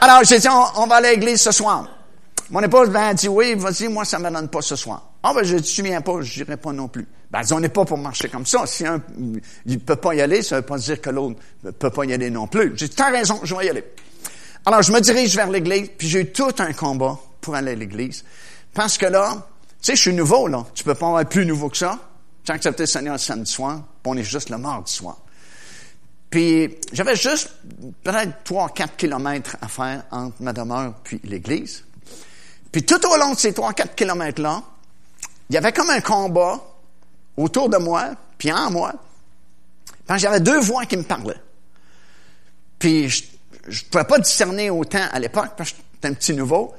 Alors, j'ai dit, on, va à l'église ce soir. Mon épouse ben, a dit, oui, vas-y, moi, ça ne me donne pas ce soir. Ah, ben, je ne tu viens pas, je n'irai pas non plus. Ben, on n'est pas pour marcher comme ça. Si un, il peut pas y aller, ça ne veut pas dire que l'autre ne peut pas y aller non plus. J'ai as raison, je vais y aller. Alors, je me dirige vers l'église, puis j'ai eu tout un combat pour aller à l'église. Parce que là, tu sais, je suis nouveau, là. Tu peux pas être plus nouveau que ça. J'ai accepté le Seigneur le samedi soir, puis on est juste le mardi soir. Puis, j'avais juste peut-être trois, quatre kilomètres à faire entre ma demeure puis l'église. Puis tout au long de ces trois, quatre kilomètres-là, il y avait comme un combat autour de moi, puis en moi. Puis j'avais deux voix qui me parlaient. Puis je ne pouvais pas discerner autant à l'époque, parce que j'étais un petit nouveau,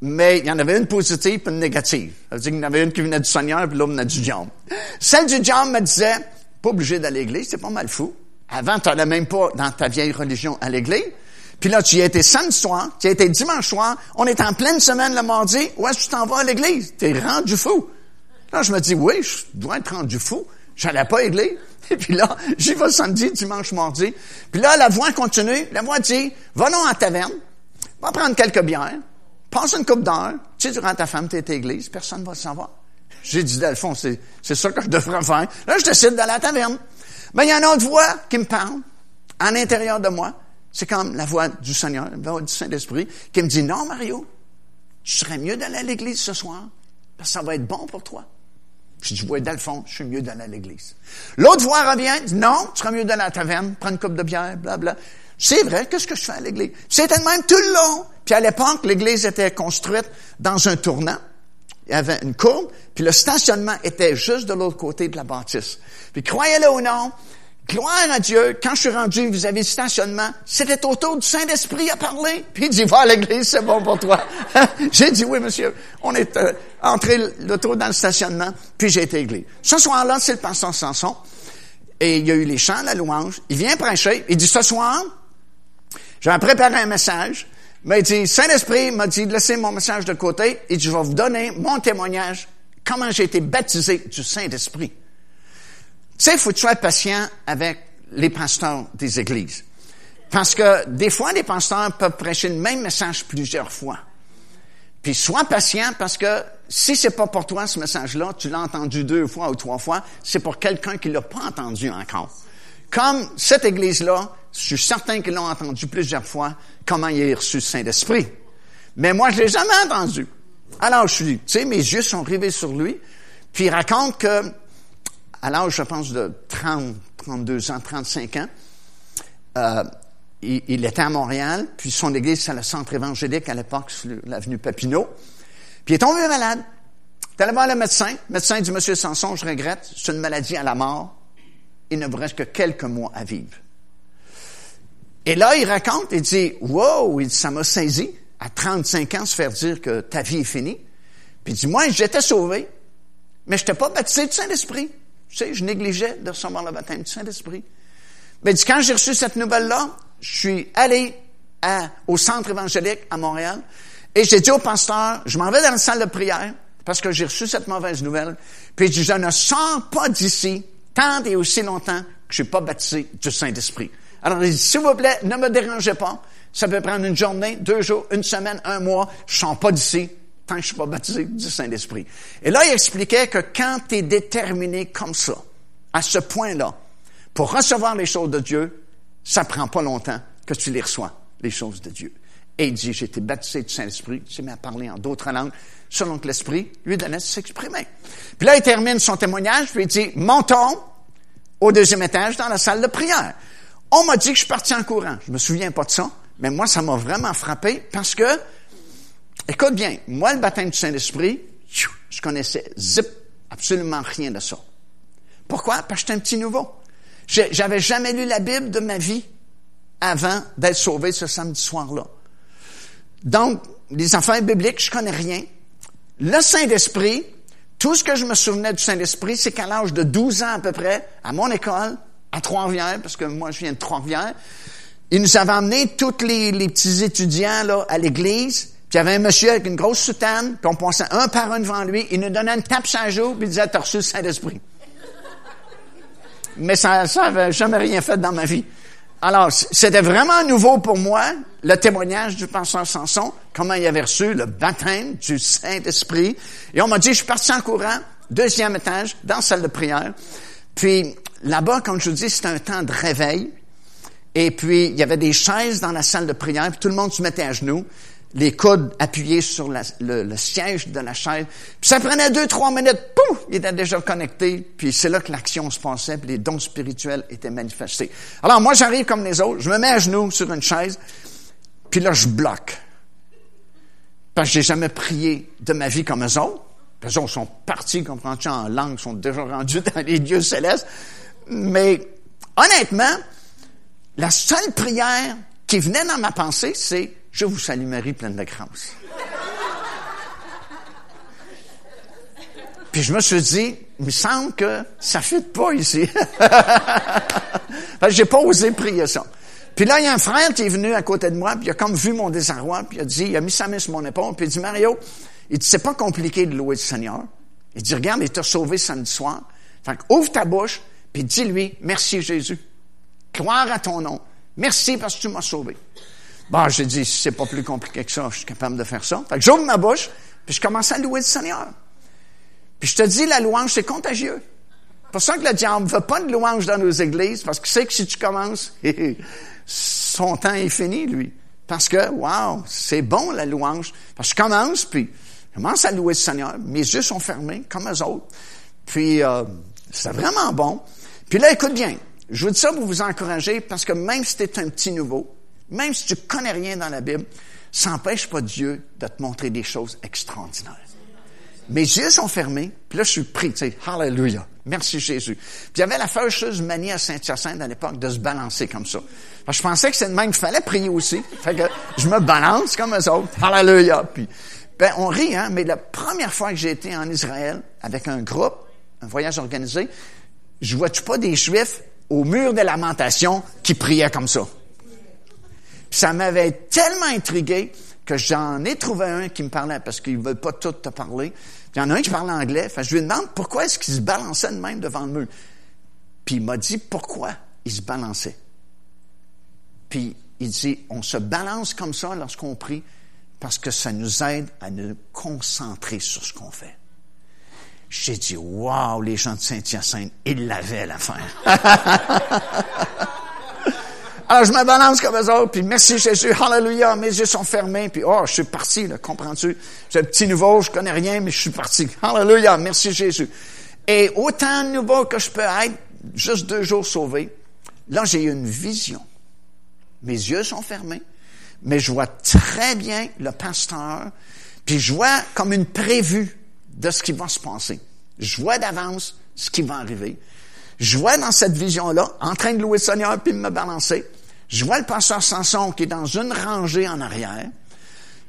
mais il y en avait une positive et une négative. Ça veut dire qu'il y en avait une qui venait du Seigneur, puis l'autre venait du diable. Celle du diable me disait, pas obligé d'aller à l'église, c'est pas mal fou. Avant, tu n'allais même pas dans ta vieille religion à l'église. Puis là, tu y étais samedi soir, tu y étais dimanche soir, on est en pleine semaine le mardi, où est-ce que tu t'en vas à l'église? T'es rendu fou. Là, je me dis, oui, je dois être rendu fou. J'allais pas à. Et puis là, j'y vais samedi, dimanche, mardi. Puis là, la voix continue. La voix dit, va non à la taverne, va prendre quelques bières, passe une coupe d'heure, tu sais, durant ta femme, t'es à l'église, personne ne va le savoir. J'ai dit, dans le fond, c'est, c'est ça que je devrais faire. Là, je décide d'aller à la taverne. Mais il y a une autre voix qui me parle, en l'intérieur de moi. C'est comme la voix du Seigneur, la voix du Saint-Esprit, qui me dit, non, Mario, tu serais mieux d'aller à l'église ce soir, parce que ça va être bon pour toi. Je dis, ouais, dans le fond, je suis mieux d'aller à l'église. L'autre voix revient, dit, non, tu serais mieux d'aller à la taverne, prendre une coupe de bière, bla, bla. C'est vrai, qu'est-ce que je fais à l'église? C'était même tout le long. Puis à l'époque, l'église était construite dans un tournant. Il y avait une courbe, puis le stationnement était juste de l'autre côté de la bâtisse. Puis croyez-le ou non, Gloire à Dieu, quand je suis rendu vis-à-vis du stationnement, c'était autour du Saint-Esprit à parler. Puis il dit, va à l'église, c'est bon pour toi. j'ai dit, oui, monsieur. On est euh, entré l'auto dans le stationnement, puis j'ai été à l'église. Ce soir-là, c'est le pasteur Samson. Et il y a eu les chants, la louange. Il vient prêcher. Il dit, ce soir, j'ai préparé un message, Mais il dit, Saint-Esprit m'a dit, laissez mon message de côté et je vais vous donner mon témoignage, comment j'ai été baptisé du Saint-Esprit. Tu sais, il faut que tu sois patient avec les pasteurs des églises. Parce que des fois, les pasteurs peuvent prêcher le même message plusieurs fois. Puis sois patient parce que si c'est pas pour toi ce message-là, tu l'as entendu deux fois ou trois fois, c'est pour quelqu'un qui l'a pas entendu encore. Comme cette église-là, je suis certain qu'ils l'ont entendu plusieurs fois, comment il a reçu le Saint-Esprit. Mais moi, je l'ai jamais entendu. Alors, je suis, tu sais, mes yeux sont rivés sur lui. Puis il raconte que, à l'âge, je pense, de 30, 32 ans, 35 ans, euh, il, il, était à Montréal, puis son église, c'est le centre évangélique à l'époque, sur l'avenue Papineau. Puis il est tombé malade. Il est allé voir le médecin. Le médecin dit, Monsieur Sanson, je regrette, c'est une maladie à la mort. Il ne vous reste que quelques mois à vivre. Et là, il raconte, il dit, wow, il ça m'a saisi, à 35 ans, se faire dire que ta vie est finie. Puis il dit, moi, j'étais sauvé, mais je n'étais pas baptisé du Saint-Esprit. Tu sais, je négligeais de recevoir le baptême du Saint-Esprit. Mais dit, quand j'ai reçu cette nouvelle-là, je suis allé au centre évangélique à Montréal et j'ai dit au pasteur, je m'en vais dans la salle de prière parce que j'ai reçu cette mauvaise nouvelle. Puis je ne sors pas d'ici tant et aussi longtemps que je suis pas baptisé du Saint-Esprit. Alors, il dit, s'il vous plaît, ne me dérangez pas. Ça peut prendre une journée, deux jours, une semaine, un mois. Je ne sors pas d'ici tant que je suis pas baptisé du Saint-Esprit. Et là, il expliquait que quand tu es déterminé comme ça, à ce point-là, pour recevoir les choses de Dieu, ça prend pas longtemps que tu les reçois, les choses de Dieu. Et il dit, j'ai été baptisé du Saint-Esprit, j'ai mis à parler en d'autres langues, selon que l'Esprit lui donnait de s'exprimer. Puis là, il termine son témoignage, puis il dit, montons au deuxième étage dans la salle de prière. On m'a dit que je suis parti en courant. Je me souviens pas de ça, mais moi, ça m'a vraiment frappé parce que, écoute bien, moi, le baptême du Saint-Esprit, je connaissais zip, absolument rien de ça. Pourquoi? Parce que j'étais un petit nouveau. J'avais jamais lu la Bible de ma vie avant d'être sauvé ce samedi soir-là. Donc, les affaires bibliques, je connais rien. Le Saint-Esprit, tout ce que je me souvenais du Saint-Esprit, c'est qu'à l'âge de 12 ans à peu près, à mon école, à Trois-Rivières, parce que moi je viens de Trois-Rivières, il nous avait emmenés tous les, petits étudiants là, à l'église, puis il y avait un monsieur avec une grosse soutane, puis on passait un par un devant lui, il nous donnait une tape sur jour, puis il disait, t'as reçu le Saint-Esprit. Mais ça, ça avait jamais rien fait dans ma vie. Alors, c'était vraiment nouveau pour moi, le témoignage du pasteur Samson, comment il avait reçu le baptême du Saint-Esprit. Et on m'a dit, je suis parti en courant, deuxième étage, dans la salle de prière. Puis, là-bas, comme je vous dis, c'était un temps de réveil. Et puis, il y avait des chaises dans la salle de prière, puis tout le monde se mettait à genoux les coudes appuyés sur le, siège de la chaise. Puis ça prenait deux, trois minutes, pouf, il était déjà connecté, puis c'est là que l'action se passait, puis les dons spirituels étaient manifestés. Alors moi, j'arrive comme les autres, je me mets à genoux sur une chaise, puis là, je bloque. Parce que j'ai jamais prié de ma vie comme eux autres. Les autres sont partis, comprends-tu, en langue, sont déjà rendus dans les dieux célestes. Mais honnêtement, la seule prière qui venait dans ma pensée, c'est je vous salue Marie, pleine de grâce. Puis je me suis dit, il me semble que ça ne fit pas ici. j'ai pas osé prier ça. Puis là, il y a un frère qui est venu à côté de moi, puis il a comme vu mon désarroi, puis il a dit, il a mis sa main sur mon épaule, puis il dit, Mario, il dit, c'est pas compliqué de louer le Seigneur. Il dit, regarde, il t'a sauvé samedi soir. Fait ouvre ta bouche, puis dis-lui, merci Jésus. Croire à ton nom. Merci parce que tu m'as sauvé. Bon, j'ai dit, c'est pas plus compliqué que ça, je suis capable de faire ça. Fait que j'ouvre ma bouche, puis je commence à louer le Seigneur. Puis je te dis, la louange, c'est contagieux. C'est pour ça que le diable ne veut pas de louange dans nos églises, parce qu'il sait que si tu commences, son temps est fini, lui. Parce que, wow, c'est bon la louange. Parce que je commence, puis je commence à louer le Seigneur. Mes yeux sont fermés, comme eux autres. Puis, euh, c'est vraiment bon. Puis là, écoute bien. Je vous dis ça pour vous encourager, parce que même si tu es un petit nouveau, même si tu connais rien dans la Bible, ça n'empêche pas Dieu de te montrer des choses extraordinaires. Mes yeux sont fermés, puis là, je suis pris, tu sais, hallelujah, merci Jésus. Puis il y avait la fâcheuse manie à Saint-Hyacinthe à l'époque de se balancer comme ça. je pensais que c'est même qu'il fallait prier aussi. Fait que je me balance comme eux autres, hallelujah. Puis, ben, on rit, hein, mais la première fois que j'ai été en Israël avec un groupe, un voyage organisé, je vois-tu pas des Juifs au mur des lamentations qui priaient comme ça? Ça m'avait tellement intrigué que j'en ai trouvé un qui me parlait, parce qu'ils veulent pas tout te parler. Il y en a un qui parle anglais. Fait, je lui demande pourquoi est-ce qu'il se balançait de même devant le mur. Puis il m'a dit pourquoi il se balançait. Puis il dit, on se balance comme ça lorsqu'on prie parce que ça nous aide à nous concentrer sur ce qu'on fait. J'ai dit, waouh, les gens de Saint-Hyacinthe, ils l'avaient l'affaire. Alors, je me balance comme eux autres, puis merci Jésus, hallelujah, mes yeux sont fermés, puis oh, je suis parti, là, comprends-tu? J'ai un petit nouveau, je connais rien, mais je suis parti. Hallelujah, merci Jésus. Et autant nouveau que je peux être, juste deux jours sauvés, là, j'ai une vision. Mes yeux sont fermés, mais je vois très bien le pasteur, puis je vois comme une prévue de ce qui va se passer. Je vois d'avance ce qui va arriver. Je vois dans cette vision-là, en train de louer le Seigneur puis me balancer, je vois le pasteur Samson qui est dans une rangée en arrière,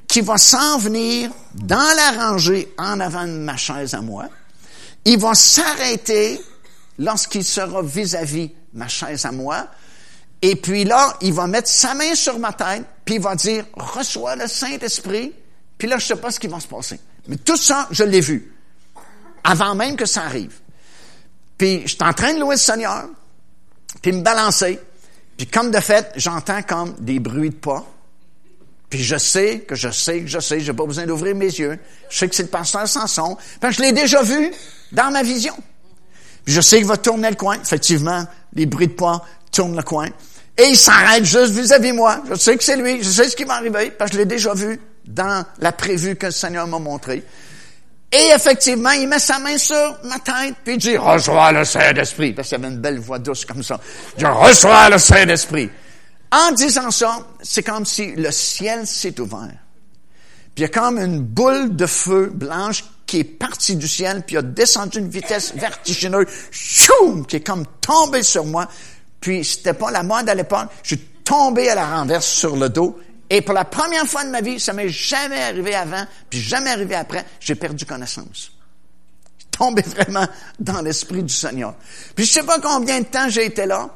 qui va s'en venir dans la rangée en avant de ma chaise à moi. Il va s'arrêter lorsqu'il sera vis-à-vis ma chaise à moi. Et puis là, il va mettre sa main sur ma tête, puis il va dire, reçois le Saint-Esprit. Puis là, je sais pas ce qui va se passer. Mais tout ça, je l'ai vu. Avant même que ça arrive. Puis, je suis en train de louer le Seigneur, puis me balancer. Puis comme de fait, j'entends comme des bruits de pas. Puis je sais que je sais que je sais, j'ai pas besoin d'ouvrir mes yeux. Je sais que c'est le pasteur Samson. Parce que je l'ai déjà vu dans ma vision. Puis je sais qu'il va tourner le coin. Effectivement, les bruits de pas tournent le coin. Et il s'arrête juste vis-à-vis moi. Je sais que c'est lui. Je sais ce qui va arriver parce que je l'ai déjà vu dans la prévue que le Seigneur m'a montré. Et effectivement, il met sa main sur ma tête, puis il dit, reçois le Saint-Esprit. Parce qu'il avait une belle voix douce comme ça. Il dit, reçois le Saint-Esprit. En disant ça, c'est comme si le ciel s'est ouvert. Puis il y a comme une boule de feu blanche qui est partie du ciel, puis a descendu une vitesse vertigineuse, choum, qui est comme tombée sur moi. Puis c'était pas la mode à l'époque. Je suis tombé à la renverse sur le dos et pour la première fois de ma vie, ça m'est jamais arrivé avant, puis jamais arrivé après, j'ai perdu connaissance. Je tombé vraiment dans l'esprit du Seigneur. Puis je sais pas combien de temps j'ai été là,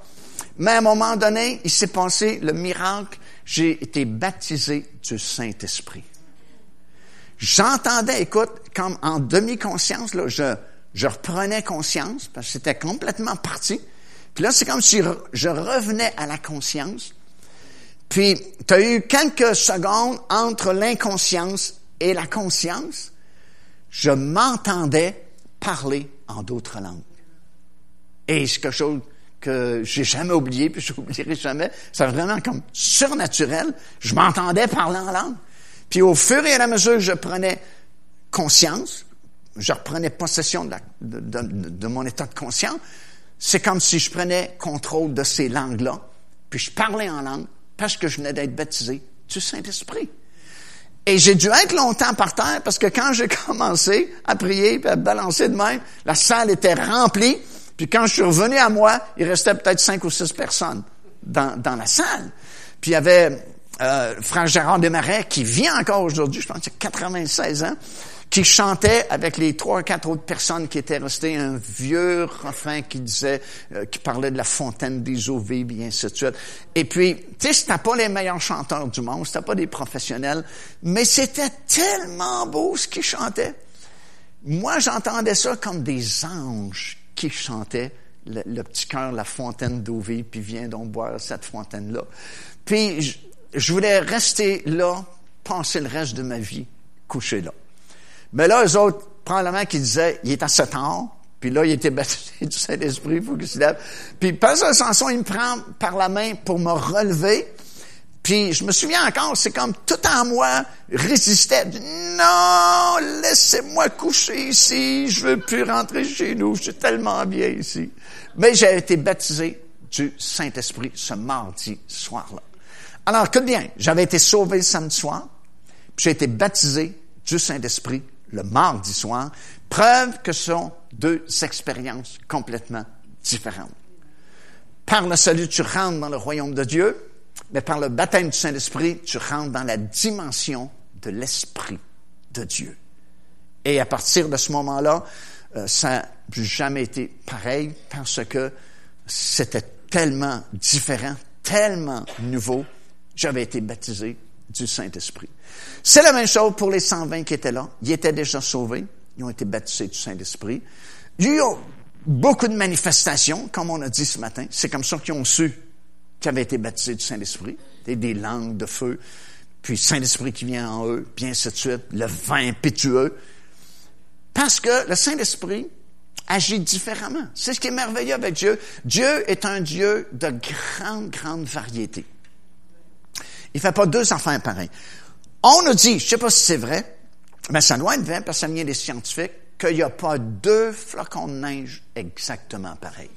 mais à un moment donné, il s'est passé le miracle, j'ai été baptisé du Saint-Esprit. J'entendais, écoute, comme en demi-conscience, là, je, je reprenais conscience, parce que c'était complètement parti. Puis là, c'est comme si je revenais à la conscience. Puis, tu as eu quelques secondes entre l'inconscience et la conscience. Je m'entendais parler en d'autres langues. Et c'est quelque chose que j'ai jamais oublié, puis je n'oublierai jamais. C'est vraiment comme surnaturel. Je m'entendais parler en langue. Puis au fur et à mesure que je prenais conscience, je reprenais possession de, mon état de conscience, c'est comme si je prenais contrôle de ces langues-là, puis je parlais en langue, parce que je venais d'être baptisé du Saint-Esprit. Et j'ai dû être longtemps par terre parce que quand j'ai commencé à prier et à balancer de même, la salle était remplie. Puis quand je suis revenu à moi, il restait peut-être cinq ou six personnes dans, dans la salle. Puis il y avait euh, Frère Gérard Desmarais qui vit encore aujourd'hui, je pense qu'il a 96 ans, qui chantait avec les trois ou quatre autres personnes qui étaient restées un vieux refrain qui disait, euh, qui parlait de la fontaine des eaux vives et. Et puis, tu sais, c'était pas les meilleurs chanteurs du monde, c'était pas des professionnels, mais c'était tellement beau ce qu'ils chantaient. Moi, j'entendais ça comme des anges qui chantaient le, petit cœur, la fontaine d'eau vive, puis viens donc boire cette fontaine-là. Puis, je, je voulais rester là, passer le reste de ma vie couché là. Mais là, eux autres, probablement qu'ils disaient, il est à 7 ans, puis là, il était baptisé du Saint-Esprit, il faut qu'il se lève. Puis, Pasteur Samson, il me prend par la main pour me relever. Puis, je me souviens encore, c'est comme tout en moi résistait. Non, laissez-moi coucher ici, je veux plus rentrer chez nous, je suis tellement bien ici. Mais j'ai été baptisé du Saint-Esprit ce mardi soir-là. Alors, que bien, j'avais été sauvé le samedi soir, puis j'ai été baptisé du Saint-Esprit le mardi soir, preuve que ce sont deux expériences complètement différentes. Par le salut, tu rentres dans le royaume de Dieu, mais par le baptême du Saint-Esprit, tu rentres dans la dimension de l'Esprit de Dieu. Et à partir de ce moment-là, euh, ça n'a jamais été pareil parce que c'était tellement différent, tellement nouveau, j'avais été baptisé du Saint-Esprit. C'est la même chose pour les 120 qui étaient là. Ils étaient déjà sauvés. Ils ont été baptisés du Saint-Esprit. Il y a eu beaucoup de manifestations, comme on a dit ce matin. C'est comme ça qu'ils ont su qu'ils avaient été baptisés du Saint-Esprit. Des langues de feu, puis Saint-Esprit qui vient en eux, puis ainsi de suite, le vin impétueux. Parce que le Saint-Esprit agit différemment. C'est ce qui est merveilleux avec Dieu. Dieu est un Dieu de grande, grande variété. Il fait pas deux affaires pareilles. On nous dit, je sais pas si c'est vrai, mais ça doit être vrai parce que ça vient des scientifiques, qu'il n'y a pas deux flocons de neige exactement pareils.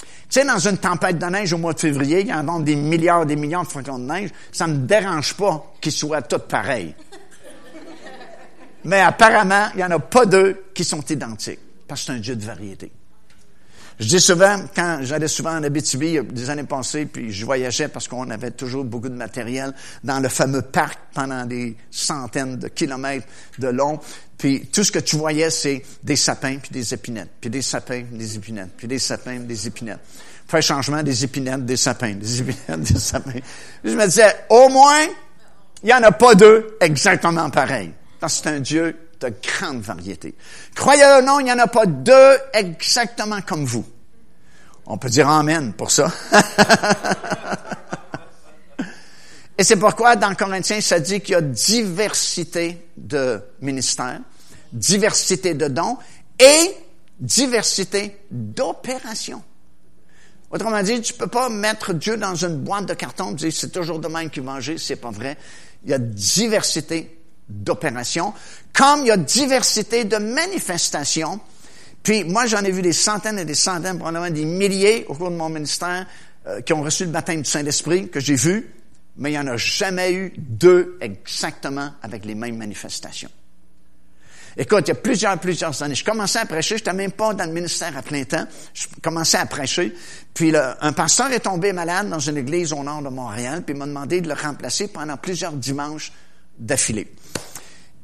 Tu sais, dans une tempête de neige au mois de février, il y a des milliards, des millions de flocons de neige, ça ne me dérange pas qu'ils soient tous pareils. Mais apparemment, il n'y en a pas deux qui sont identiques, parce que c'est un Dieu de variété. Je dis souvent, quand j'allais souvent en Abitibi, des années passées, puis je voyageais parce qu'on avait toujours beaucoup de matériel dans le fameux parc pendant des centaines de kilomètres de long. Puis tout ce que tu voyais, c'est des sapins puis des épinettes, puis des sapins, des épinettes, puis des sapins, des épinettes. Fait changement des épinettes, des sapins, des épinettes, des sapins. je me disais, au moins, il n'y en a pas deux exactement pareils. C'est un Dieu de grande variété. Croyez-le ou non, il n'y en a pas deux exactement comme vous. On peut dire Amen pour ça. Et c'est pourquoi dans Corinthiens, ça dit qu'il y a diversité de ministères, diversité de dons et diversité d'opérations. Autrement dit, tu peux pas mettre Dieu dans une boîte de carton et dire c'est toujours de même qu'il manger, c'est pas vrai. Il y a diversité d'opérations, comme il y a diversité de manifestations. Puis moi, j'en ai vu des centaines et des centaines, probablement des milliers au cours de mon ministère, euh, qui ont reçu le baptême du Saint-Esprit, que j'ai vu, mais il n'y en a jamais eu deux exactement avec les mêmes manifestations. Écoute, il y a plusieurs, plusieurs années, je commençais à prêcher, je n'étais même pas dans le ministère à plein temps, je commençais à prêcher, puis un pasteur est tombé malade dans une église au nord de Montréal, puis il m'a demandé de le remplacer pendant plusieurs dimanches d'affilée.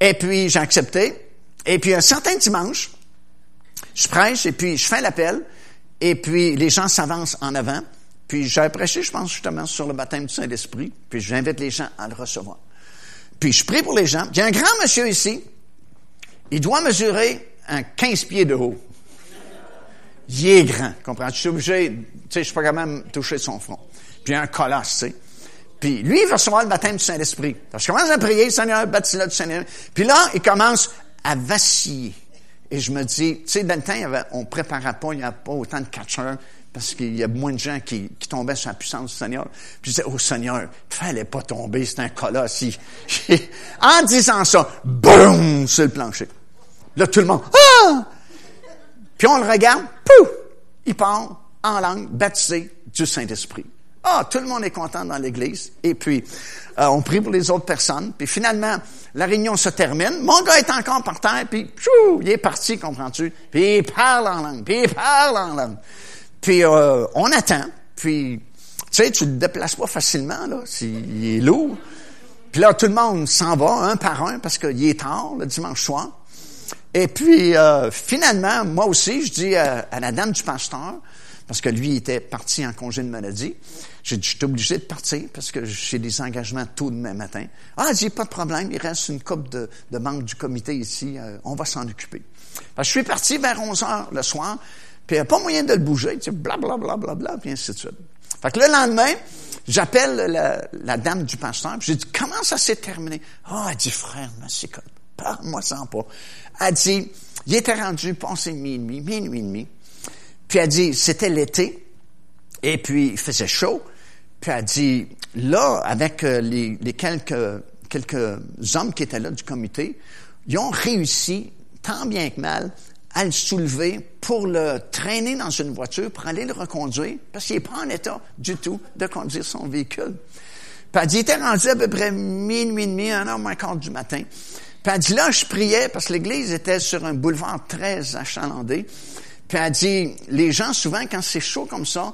Et puis, j'ai accepté. Et puis, un certain dimanche, je prêche et puis je fais l'appel. Et puis, les gens s'avancent en avant. Puis, j'ai prêché, je pense, justement, sur le baptême du Saint-Esprit. Puis, j'invite les gens à le recevoir. Puis, je prie pour les gens. Il y a un grand monsieur ici. Il doit mesurer un 15 pieds de haut. Il est grand, comprends? Je suis obligé, tu sais, je pas capable de toucher son front. Puis, un colosse, tu sais. Puis lui, il va recevoir le baptême du Saint-Esprit. je commence à prier, Seigneur, baptême du Saint-Esprit. Puis là, il commence à vaciller. Et je me dis, tu sais, dans le temps, on ne préparait pas, il n'y avait pas autant de catcheurs parce qu'il y a moins de gens qui, qui, tombaient sur la puissance du Seigneur. Puis je disais, oh Seigneur, il fallait pas tomber, c'est un colosse. en disant ça, boum, sur le plancher. Là, tout le monde, ah! Puis on le regarde, pouf, il part en langue baptisé du Saint-Esprit. Ah, tout le monde est content dans l'église. Et puis, euh, on prie pour les autres personnes. Puis finalement, la réunion se termine. Mon gars est encore par terre, puis chou, il est parti, comprends-tu? Puis il parle en langue, puis il parle en langue. Puis euh, on attend. Puis, tu sais, tu le déplaces pas facilement, là, s'il est lourd. Puis là, tout le monde s'en va, un par un, parce qu'il est tard, le dimanche soir. Et puis, euh, finalement, moi aussi, je dis à, à la dame du pasteur, parce que lui était parti en congé de maladie. J'ai dit, je suis obligé de partir parce que j'ai des engagements tôt demain matin. Ah, dit, pas de problème, il reste une coupe de, de membres du comité ici, euh, on va s'en occuper. Je suis parti vers 11 heures le soir, puis il n'y a pas moyen de le bouger, tu blablabla, bla, bla, puis ainsi de suite. Fait que le lendemain, j'appelle la, la, dame du pasteur, puis j'ai dit, comment ça s'est terminé? Ah, oh, elle dit, frère, c'est parle-moi sans pas. Elle dit, il était rendu passé minuit, minuit et demi. Puis elle dit, c'était l'été, et puis il faisait chaud. Puis elle dit, là, avec euh, les, les, quelques, quelques hommes qui étaient là du comité, ils ont réussi, tant bien que mal, à le soulever pour le traîner dans une voiture, pour aller le reconduire, parce qu'il n'est pas en état du tout de conduire son véhicule. Puis elle dit, il était rendu à peu près minuit et demi, un heure moins quart du matin. Puis elle dit, là, je priais, parce que l'église était sur un boulevard très achalandé. Puis elle dit, les gens, souvent, quand c'est chaud comme ça,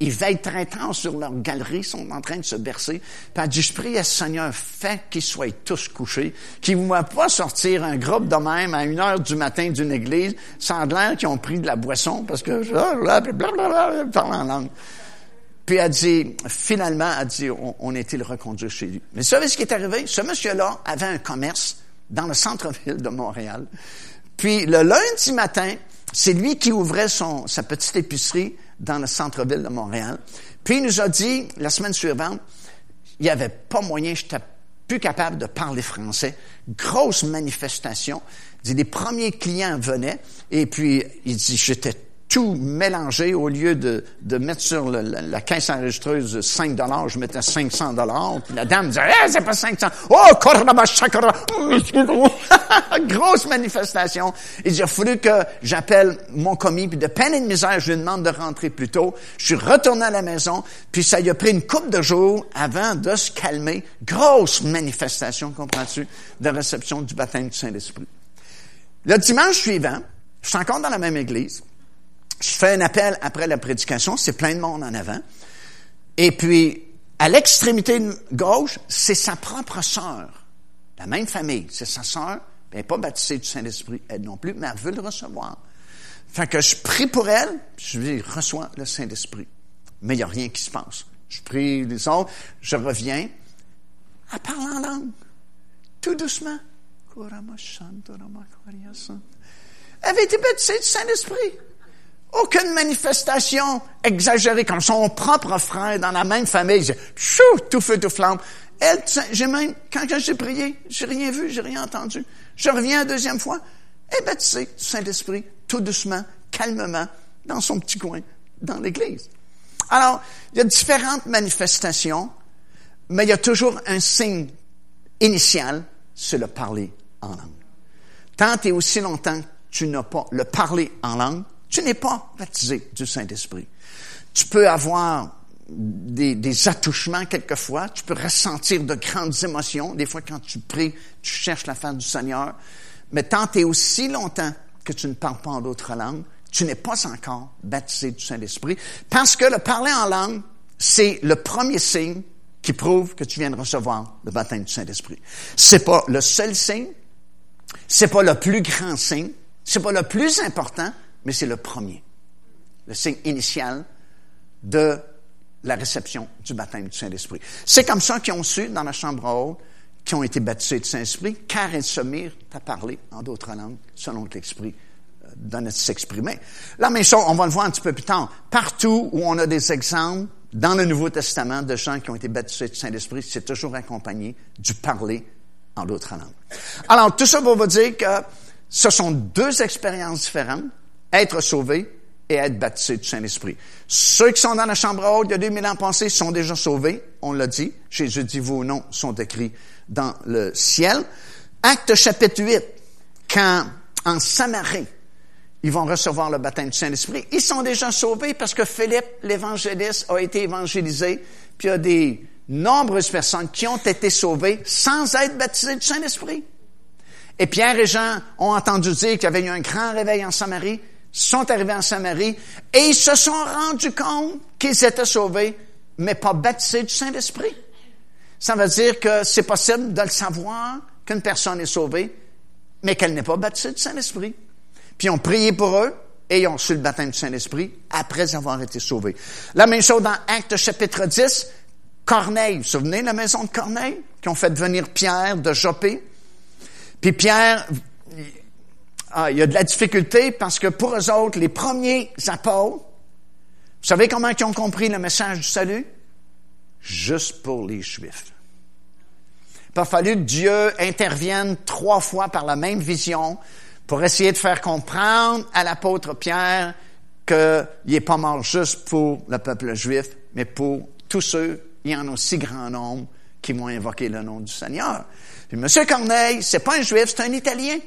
ils veillent très tard sur leur galerie, sont en train de se bercer. Puis elle dit, je prie à Seigneur, fait qu'ils soient tous couchés, qu'ils ne voient pas sortir un groupe de même à une heure du matin d'une église, sans l'air qu'ils ont pris de la boisson, parce que, blablabla, parle en langue. Puis elle dit, finalement, elle dit, on, on a été le chez lui? Mais vous savez ce qui est arrivé? Ce monsieur-là avait un commerce dans le centre-ville de Montréal. Puis le lundi matin, c'est lui qui ouvrait son, sa petite épicerie dans le centre-ville de Montréal. Puis il nous a dit, la semaine suivante, il n'y avait pas moyen, j'étais plus capable de parler français. Grosse manifestation. Il dit, les premiers clients venaient, et puis il dit, j'étais tout mélangé au lieu de, de mettre sur le, la, la, caisse enregistreuse 5 dollars, je mettais 500 dollars. Puis la dame disait, eh, c'est pas 500. Oh, Grosse manifestation. Il dit, a fallu que j'appelle mon commis, puis de peine et de misère, je lui demande de rentrer plus tôt. Je suis retourné à la maison, puis ça lui a pris une couple de jours avant de se calmer. Grosse manifestation, comprends-tu, de réception du baptême du Saint-Esprit. Le dimanche suivant, je suis encore dans la même église je fais un appel après la prédication, c'est plein de monde en avant. Et puis, à l'extrémité gauche, c'est sa propre sœur. La même famille, c'est sa sœur. Elle n'est pas baptisée du Saint-Esprit, elle non plus, mais elle veut le recevoir. Fait que je prie pour elle, je lui reçois le Saint-Esprit. Mais il n'y a rien qui se passe. Je prie les autres, je reviens. Elle parle en langue. Tout doucement. Elle avait été baptisée du Saint-Esprit. Aucune manifestation exagérée comme son propre frère dans la même famille. Chou, tout feu, tout flamme. Elle, j'ai même, quand j'ai prié, j'ai rien vu, j'ai rien entendu. Je reviens la deuxième fois. Elle est baptisée du Saint-Esprit, tout doucement, calmement, dans son petit coin, dans l'église. Alors, il y a différentes manifestations, mais il y a toujours un signe initial, c'est le parler en langue. Tant et aussi longtemps que tu n'as pas le parler en langue, tu n'es pas baptisé du Saint-Esprit. Tu peux avoir des, des, attouchements quelquefois, tu peux ressentir de grandes émotions. Des fois, quand tu pries, tu cherches la face du Seigneur. Mais tant et aussi longtemps que tu ne parles pas en d'autres langues, tu n'es pas encore baptisé du Saint-Esprit. Parce que le parler en langue, c'est le premier signe qui prouve que tu viens de recevoir le baptême du Saint-Esprit. C'est pas le seul signe, c'est pas le plus grand signe, c'est pas le plus important, mais c'est le premier, le signe initial de la réception du baptême du Saint-Esprit. C'est comme ça qu'ils ont su, dans la chambre haute, qui ont été baptisés du Saint-Esprit, car ils se mirent à parler en d'autres langues, selon que l'Esprit euh, donnait de s'exprimer. La même chose, on va le voir un petit peu plus tard. Partout où on a des exemples dans le Nouveau Testament de gens qui ont été baptisés du Saint-Esprit, c'est toujours accompagné du parler en d'autres langues. Alors, tout ça pour vous dire que ce sont deux expériences différentes être sauvé et être baptisé du Saint-Esprit. Ceux qui sont dans la chambre haute il y a 2000 ans passés sont déjà sauvés, on l'a dit. Jésus dit vos noms sont écrits dans le ciel. Acte chapitre 8, quand en Samarie, ils vont recevoir le baptême du Saint-Esprit, ils sont déjà sauvés parce que Philippe, l'évangéliste, a été évangélisé, puis il y a des nombreuses personnes qui ont été sauvées sans être baptisées du Saint-Esprit. Et Pierre et Jean ont entendu dire qu'il y avait eu un grand réveil en Samarie, sont arrivés en Samarie et ils se sont rendus compte qu'ils étaient sauvés, mais pas baptisés du Saint-Esprit. Ça veut dire que c'est possible de le savoir qu'une personne est sauvée, mais qu'elle n'est pas baptisée du Saint-Esprit. Puis ils ont prié pour eux et ils ont reçu le baptême du Saint-Esprit après avoir été sauvés. La même chose dans Actes chapitre 10, Corneille. Vous vous souvenez de la maison de Corneille qui ont fait venir Pierre de Jopé? Puis Pierre, ah, il y a de la difficulté parce que pour eux autres, les premiers apôtres, vous savez comment ils ont compris le message du salut? Juste pour les Juifs. Il a fallu que Dieu intervienne trois fois par la même vision pour essayer de faire comprendre à l'apôtre Pierre qu'il n'est pas mort juste pour le peuple juif, mais pour tous ceux, il y en a aussi grand nombre, qui vont invoquer le nom du Seigneur. Puis M. Corneille, c'est pas un juif, c'est un Italien.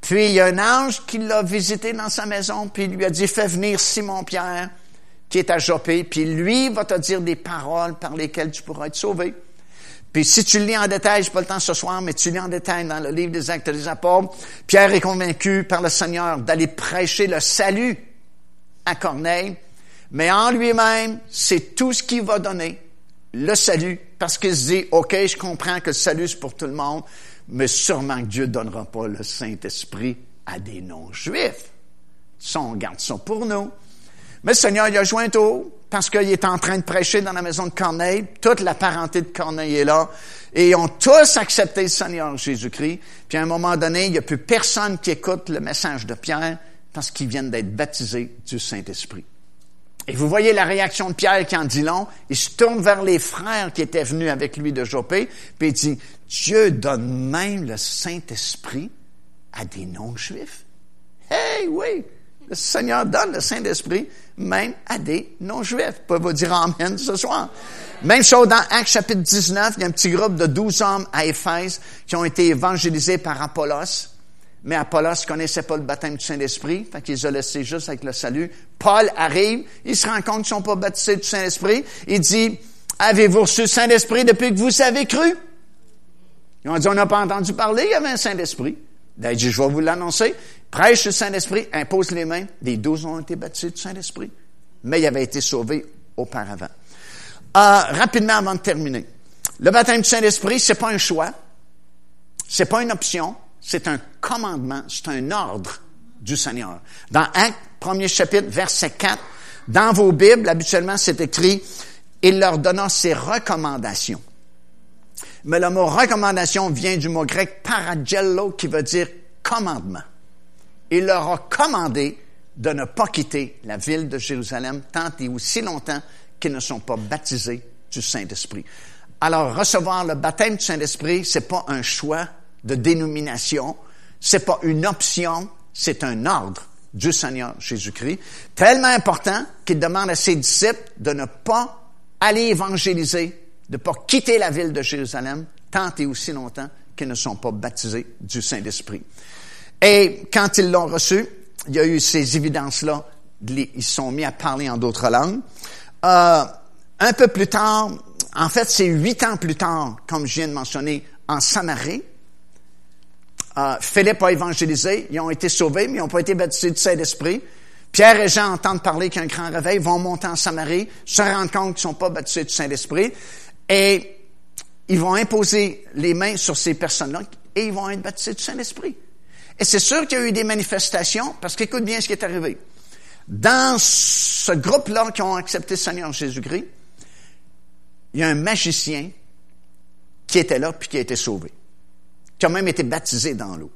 Puis il y a un ange qui l'a visité dans sa maison, puis il lui a dit, fais venir Simon-Pierre, qui est à Jopé, puis lui va te dire des paroles par lesquelles tu pourras être sauvé. Puis si tu lis en détail, j'ai pas le temps ce soir, mais tu lis en détail dans le livre des Actes des Apôtres, Pierre est convaincu par le Seigneur d'aller prêcher le salut à Corneille, mais en lui-même, c'est tout ce qu'il va donner, le salut, parce qu'il se dit, OK, je comprends que le salut c'est pour tout le monde, mais sûrement que Dieu ne donnera pas le Saint-Esprit à des non-juifs. Ça, on garde ça pour nous. Mais le Seigneur, il a joint au parce qu'il est en train de prêcher dans la maison de Corneille. Toute la parenté de Corneille est là. Et ils ont tous accepté le Seigneur Jésus-Christ. Puis à un moment donné, il n'y a plus personne qui écoute le message de Pierre parce qu'ils viennent d'être baptisés du Saint-Esprit. Et vous voyez la réaction de Pierre qui en dit long. Il se tourne vers les frères qui étaient venus avec lui de Jopé, puis il dit, Dieu donne même le Saint-Esprit à des non-juifs. Hey, oui! Le Seigneur donne le Saint-Esprit même à des non-juifs. Vous vous dire Amen ce soir? Même chose dans Actes chapitre 19, il y a un petit groupe de douze hommes à Éphèse qui ont été évangélisés par Apollos. Mais Apollos connaissait pas le baptême du Saint-Esprit, fait qu'ils ont laissé juste avec le salut. Paul arrive, il se rend compte qu'ils sont pas baptisés du Saint-Esprit. Il dit, avez-vous reçu le Saint-Esprit depuis que vous avez cru? Ils ont dit, on n'a pas entendu parler, il y avait un Saint-Esprit. Il dit, je vais vous l'annoncer. Prêche le Saint-Esprit, impose les mains. Les douze ont été baptisés du Saint-Esprit. Mais ils avaient été sauvés auparavant. Euh, rapidement avant de terminer. Le baptême du Saint-Esprit, c'est pas un choix. C'est pas une option. C'est un commandement. C'est un ordre du Seigneur. Dans Actes, premier chapitre, verset 4, dans vos Bibles, habituellement, c'est écrit, il leur donna ses recommandations. Mais le mot recommandation vient du mot grec paragello qui veut dire commandement. Il leur a commandé de ne pas quitter la ville de Jérusalem tant et aussi longtemps qu'ils ne sont pas baptisés du Saint-Esprit. Alors, recevoir le baptême du Saint-Esprit, c'est pas un choix de dénomination, c'est pas une option, c'est un ordre du Seigneur Jésus-Christ, tellement important qu'il demande à ses disciples de ne pas aller évangéliser de ne pas quitter la ville de Jérusalem tant et aussi longtemps qu'ils ne sont pas baptisés du Saint-Esprit. Et quand ils l'ont reçu, il y a eu ces évidences-là, ils sont mis à parler en d'autres langues. Euh, un peu plus tard, en fait, c'est huit ans plus tard, comme je viens de mentionner, en Samarie, euh, Philippe a évangélisé, ils ont été sauvés, mais ils n'ont pas été baptisés du Saint-Esprit. Pierre et Jean entendent parler qu'il y a un grand réveil, vont monter en Samarie, se rendent compte qu'ils ne sont pas baptisés du Saint-Esprit. Et ils vont imposer les mains sur ces personnes-là et ils vont être baptisés du Saint-Esprit. Et c'est sûr qu'il y a eu des manifestations, parce qu'écoute bien ce qui est arrivé. Dans ce groupe-là qui ont accepté le Seigneur Jésus-Christ, il y a un magicien qui était là puis qui a été sauvé, qui a même été baptisé dans l'eau.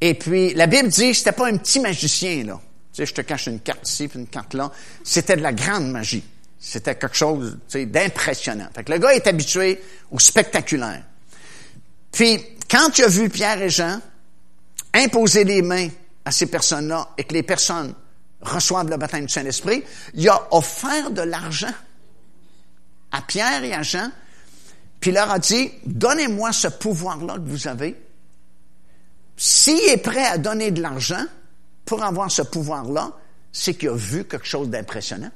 Et puis, la Bible dit que c'était pas un petit magicien, là. Tu sais, je te cache une carte ici puis une carte là. C'était de la grande magie. C'était quelque chose d'impressionnant. Fait que le gars est habitué au spectaculaire. Puis, quand tu as vu Pierre et Jean imposer les mains à ces personnes-là et que les personnes reçoivent le baptême du Saint-Esprit, il a offert de l'argent à Pierre et à Jean, puis il leur a dit, donnez-moi ce pouvoir-là que vous avez. S'il est prêt à donner de l'argent pour avoir ce pouvoir-là, c'est qu'il a vu quelque chose d'impressionnant.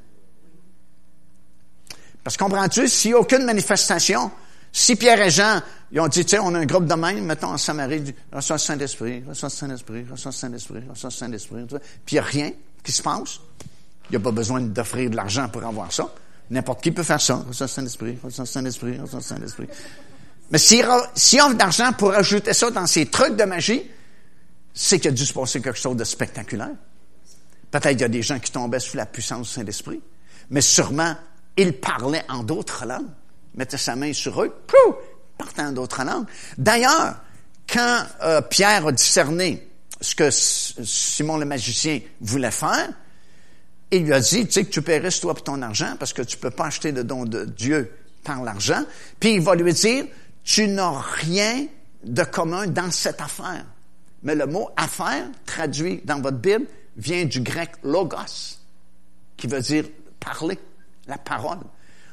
Parce que comprends-tu, s'il n'y a aucune manifestation, si Pierre et Jean, ils ont dit, tu sais, on a un groupe de même, mettons en Samarie, reçois le Saint-Esprit, reçois le Saint-Esprit, reçois le Saint-Esprit, reçois le Saint-Esprit, puis il n'y a rien qui se passe. Il n'y a pas besoin d'offrir de l'argent pour avoir ça. N'importe qui peut faire ça. Reçois Saint-Esprit, reçois Saint-Esprit, reçois Saint-Esprit. Mais s'il si offre d'argent pour ajouter ça dans ses trucs de magie, c'est qu'il a dû se passer quelque chose de spectaculaire. Peut-être qu'il y a des gens qui tombaient sous la puissance du Saint-Esprit, mais sûrement il parlait en d'autres langues, mettait sa main sur eux, pouf, partait en d'autres langues. D'ailleurs, quand euh, Pierre a discerné ce que Simon le magicien voulait faire, il lui a dit, tu sais que tu paierais toi pour ton argent parce que tu peux pas acheter le don de Dieu par l'argent. Puis il va lui dire, tu n'as rien de commun dans cette affaire. Mais le mot affaire, traduit dans votre Bible, vient du grec logos, qui veut dire parler la parole.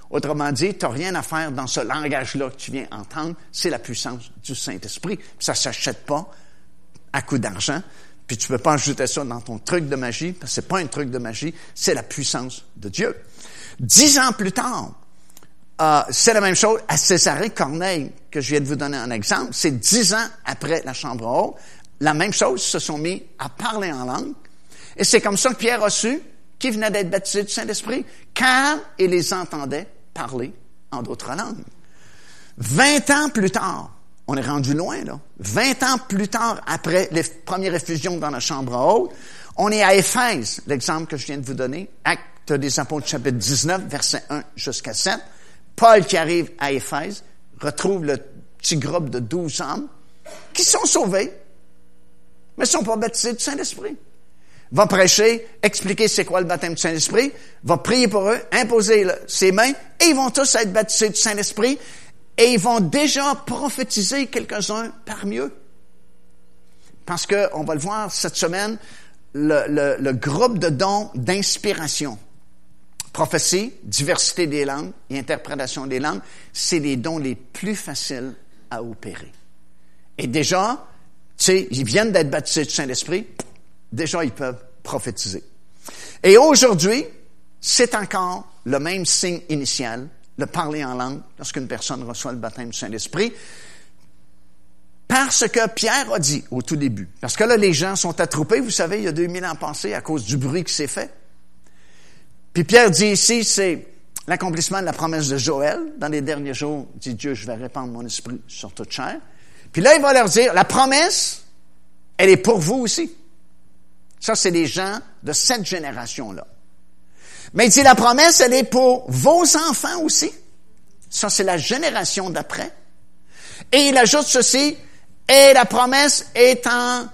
Autrement dit, tu n'as rien à faire dans ce langage-là que tu viens entendre. C'est la puissance du Saint-Esprit. Ça ne s'achète pas à coup d'argent. Puis tu ne peux pas ajouter ça dans ton truc de magie, parce que c'est pas un truc de magie, c'est la puissance de Dieu. Dix ans plus tard, euh, c'est la même chose à Césarée Corneille, que je viens de vous donner un exemple. C'est dix ans après la chambre haute. La même chose, ils se sont mis à parler en langue. Et c'est comme ça que Pierre a su qui venait d'être baptisé du Saint-Esprit, car il les entendait parler en d'autres langues. Vingt ans plus tard, on est rendu loin, là. Vingt ans plus tard, après les premières effusions dans la chambre haute, on est à Éphèse, l'exemple que je viens de vous donner, Acte des Apôtres, chapitre 19, verset 1 jusqu'à 7. Paul qui arrive à Éphèse, retrouve le petit groupe de douze hommes qui sont sauvés, mais ne sont pas baptisés du Saint-Esprit. Va prêcher, expliquer c'est quoi le baptême du Saint-Esprit, va prier pour eux, imposer ses mains, et ils vont tous être baptisés du Saint-Esprit, et ils vont déjà prophétiser quelques-uns parmi eux. Parce que, on va le voir cette semaine, le, le groupe de dons d'inspiration, prophétie, diversité des langues et interprétation des langues, c'est les dons les plus faciles à opérer. Et déjà, tu sais, ils viennent d'être baptisés du Saint-Esprit, déjà ils peuvent prophétiser. Et aujourd'hui, c'est encore le même signe initial, le parler en langue, lorsqu'une personne reçoit le baptême du Saint-Esprit. Parce que Pierre a dit au tout début, parce que là, les gens sont attroupés, vous savez, il y a 2000 ans passés à cause du bruit qui s'est fait. Puis Pierre dit ici, c'est l'accomplissement de la promesse de Joël. Dans les derniers jours, dit Dieu, je vais répandre mon esprit sur toute chair. Puis là, il va leur dire, la promesse, elle est pour vous aussi. Ça, c'est des gens de cette génération-là. Mais il dit, la promesse, elle est pour vos enfants aussi. Ça, c'est la génération d'après. Et il ajoute ceci, et la promesse étant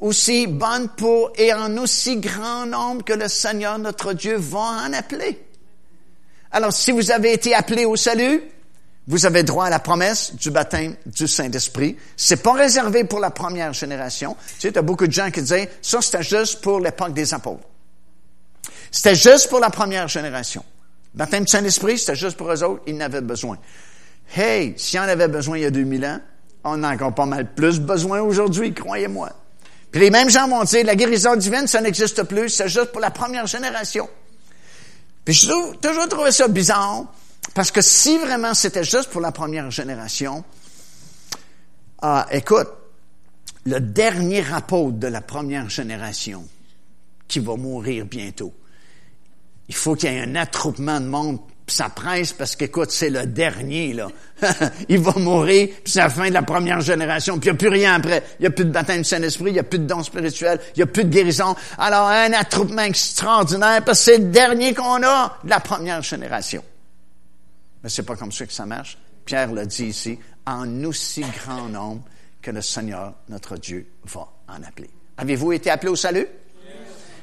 aussi bonne pour et en aussi grand nombre que le Seigneur notre Dieu va en appeler. Alors, si vous avez été appelé au salut, vous avez droit à la promesse du baptême du Saint-Esprit. C'est pas réservé pour la première génération. Tu sais, as beaucoup de gens qui disaient, ça c'était juste pour l'époque des apôtres. C'était juste pour la première génération. Le baptême du Saint-Esprit, c'était juste pour eux autres, ils n'avaient besoin. Hey, s'il en avait besoin il y a 2000 ans, on a encore pas mal plus besoin aujourd'hui, croyez-moi. Puis les mêmes gens vont dire, la guérison divine, ça n'existe plus, c'est juste pour la première génération. Puis je trouve, toujours trouvé ça bizarre, parce que si vraiment c'était juste pour la première génération, ah, écoute, le dernier apôtre de la première génération qui va mourir bientôt, il faut qu'il y ait un attroupement de monde ça presse parce qu'écoute, c'est le dernier, là. il va mourir, puis c'est la fin de la première génération, puis il n'y a plus rien après. Il n'y a plus de baptême du Saint-Esprit, il n'y a plus de dons spirituels, il n'y a plus de guérison. Alors, un attroupement extraordinaire, parce que c'est le dernier qu'on a de la première génération. Mais c'est pas comme ça que ça marche. Pierre l'a dit ici, en aussi grand nombre que le Seigneur, notre Dieu, va en appeler. Avez-vous été appelé au salut?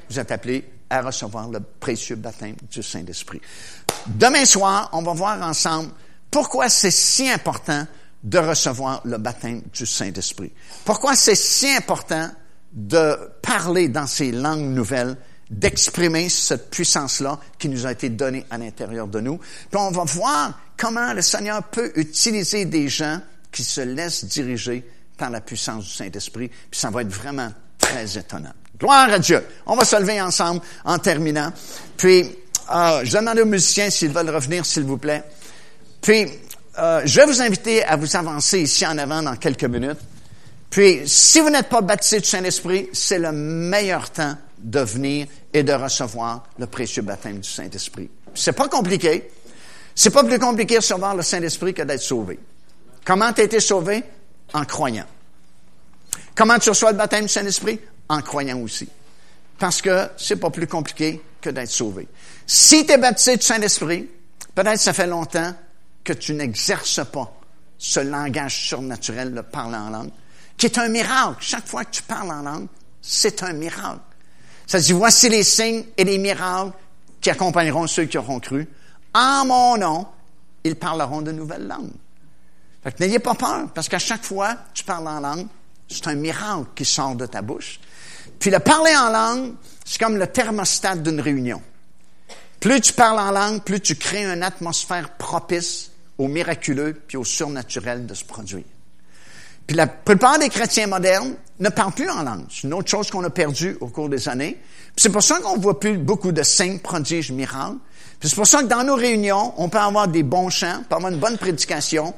Vous êtes appelé à recevoir le précieux baptême du Saint-Esprit. Demain soir, on va voir ensemble pourquoi c'est si important de recevoir le baptême du Saint-Esprit. Pourquoi c'est si important de parler dans ces langues nouvelles, d'exprimer cette puissance-là qui nous a été donnée à l'intérieur de nous. Puis on va voir comment le Seigneur peut utiliser des gens qui se laissent diriger par la puissance du Saint-Esprit. Puis ça va être vraiment très étonnant. Gloire à Dieu. On va se lever ensemble en terminant. Puis, euh, je demande aux musiciens s'ils veulent revenir, s'il vous plaît. Puis, euh, je vais vous inviter à vous avancer ici en avant dans quelques minutes. Puis, si vous n'êtes pas baptisé du Saint-Esprit, c'est le meilleur temps de venir et de recevoir le précieux baptême du Saint-Esprit. C'est pas compliqué. C'est pas plus compliqué de recevoir le Saint-Esprit que d'être sauvé. Comment tu as été sauvé? En croyant. Comment tu reçois le baptême du Saint-Esprit? En croyant aussi. Parce que c'est pas plus compliqué que d'être sauvé. Si tu es baptisé du Saint-Esprit, peut-être ça fait longtemps que tu n'exerces pas ce langage surnaturel de parler en langue, qui est un miracle. Chaque fois que tu parles en langue, c'est un miracle. Ça dit, voici les signes et les miracles qui accompagneront ceux qui auront cru. En mon nom, ils parleront de nouvelles langues. Que n'ayez pas peur, parce qu'à chaque fois tu parles en langue, c'est un miracle qui sort de ta bouche. Puis le parler en langue, c'est comme le thermostat d'une réunion. Plus tu parles en langue, plus tu crées une atmosphère propice au miraculeux puis au surnaturel de se produire. Puis la plupart des chrétiens modernes ne parlent plus en langue. C'est une autre chose qu'on a perdue au cours des années. C'est pour ça qu'on voit plus beaucoup de signes, prodiges, miracles. C'est pour ça que dans nos réunions, on peut avoir des bons chants, on peut avoir une bonne prédication,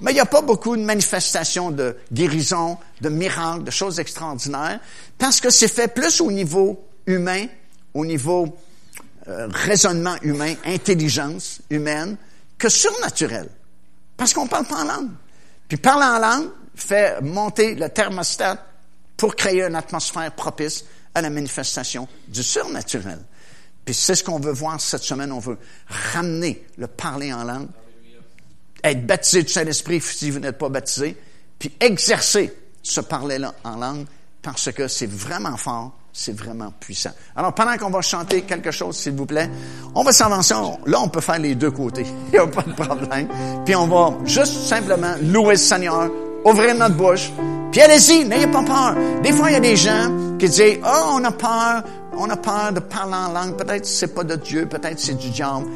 mais il n'y a pas beaucoup de manifestations de guérison, de miracles, de choses extraordinaires, parce que c'est fait plus au niveau humain, au niveau euh, raisonnement humain, intelligence humaine, que surnaturel. Parce qu'on parle pas en langue. Puis parler en langue fait monter le thermostat pour créer une atmosphère propice à la manifestation du surnaturel. Puis c'est ce qu'on veut voir cette semaine. On veut ramener le parler en langue, être baptisé du Saint-Esprit si vous n'êtes pas baptisé, puis exercer ce parler-là en langue parce que c'est vraiment fort, c'est vraiment puissant. Alors, pendant qu'on va chanter quelque chose, s'il vous plaît, on va s'avancer. Là, on peut faire les deux côtés. Il n'y a pas de problème. Puis on va juste simplement louer le Seigneur, ouvrir notre bouche, puis allez-y, n'ayez pas peur. Des fois, il y a des gens qui disent, oh, on a peur, on a peur de parler en langue. Peut-être c'est pas de Dieu, peut-être c'est du diable.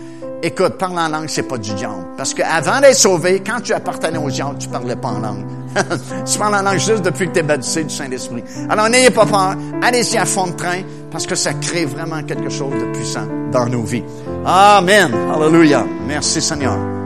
Écoute, parler en langue, c'est pas du diable. Parce qu'avant d'être sauvé, quand tu appartenais au diable, tu parlais pas en langue. tu parles en langue juste depuis que tu es baptisé du Saint-Esprit. Alors n'ayez pas peur. Allez-y à fond de train parce que ça crée vraiment quelque chose de puissant dans nos vies. Amen. Hallelujah. Merci Seigneur.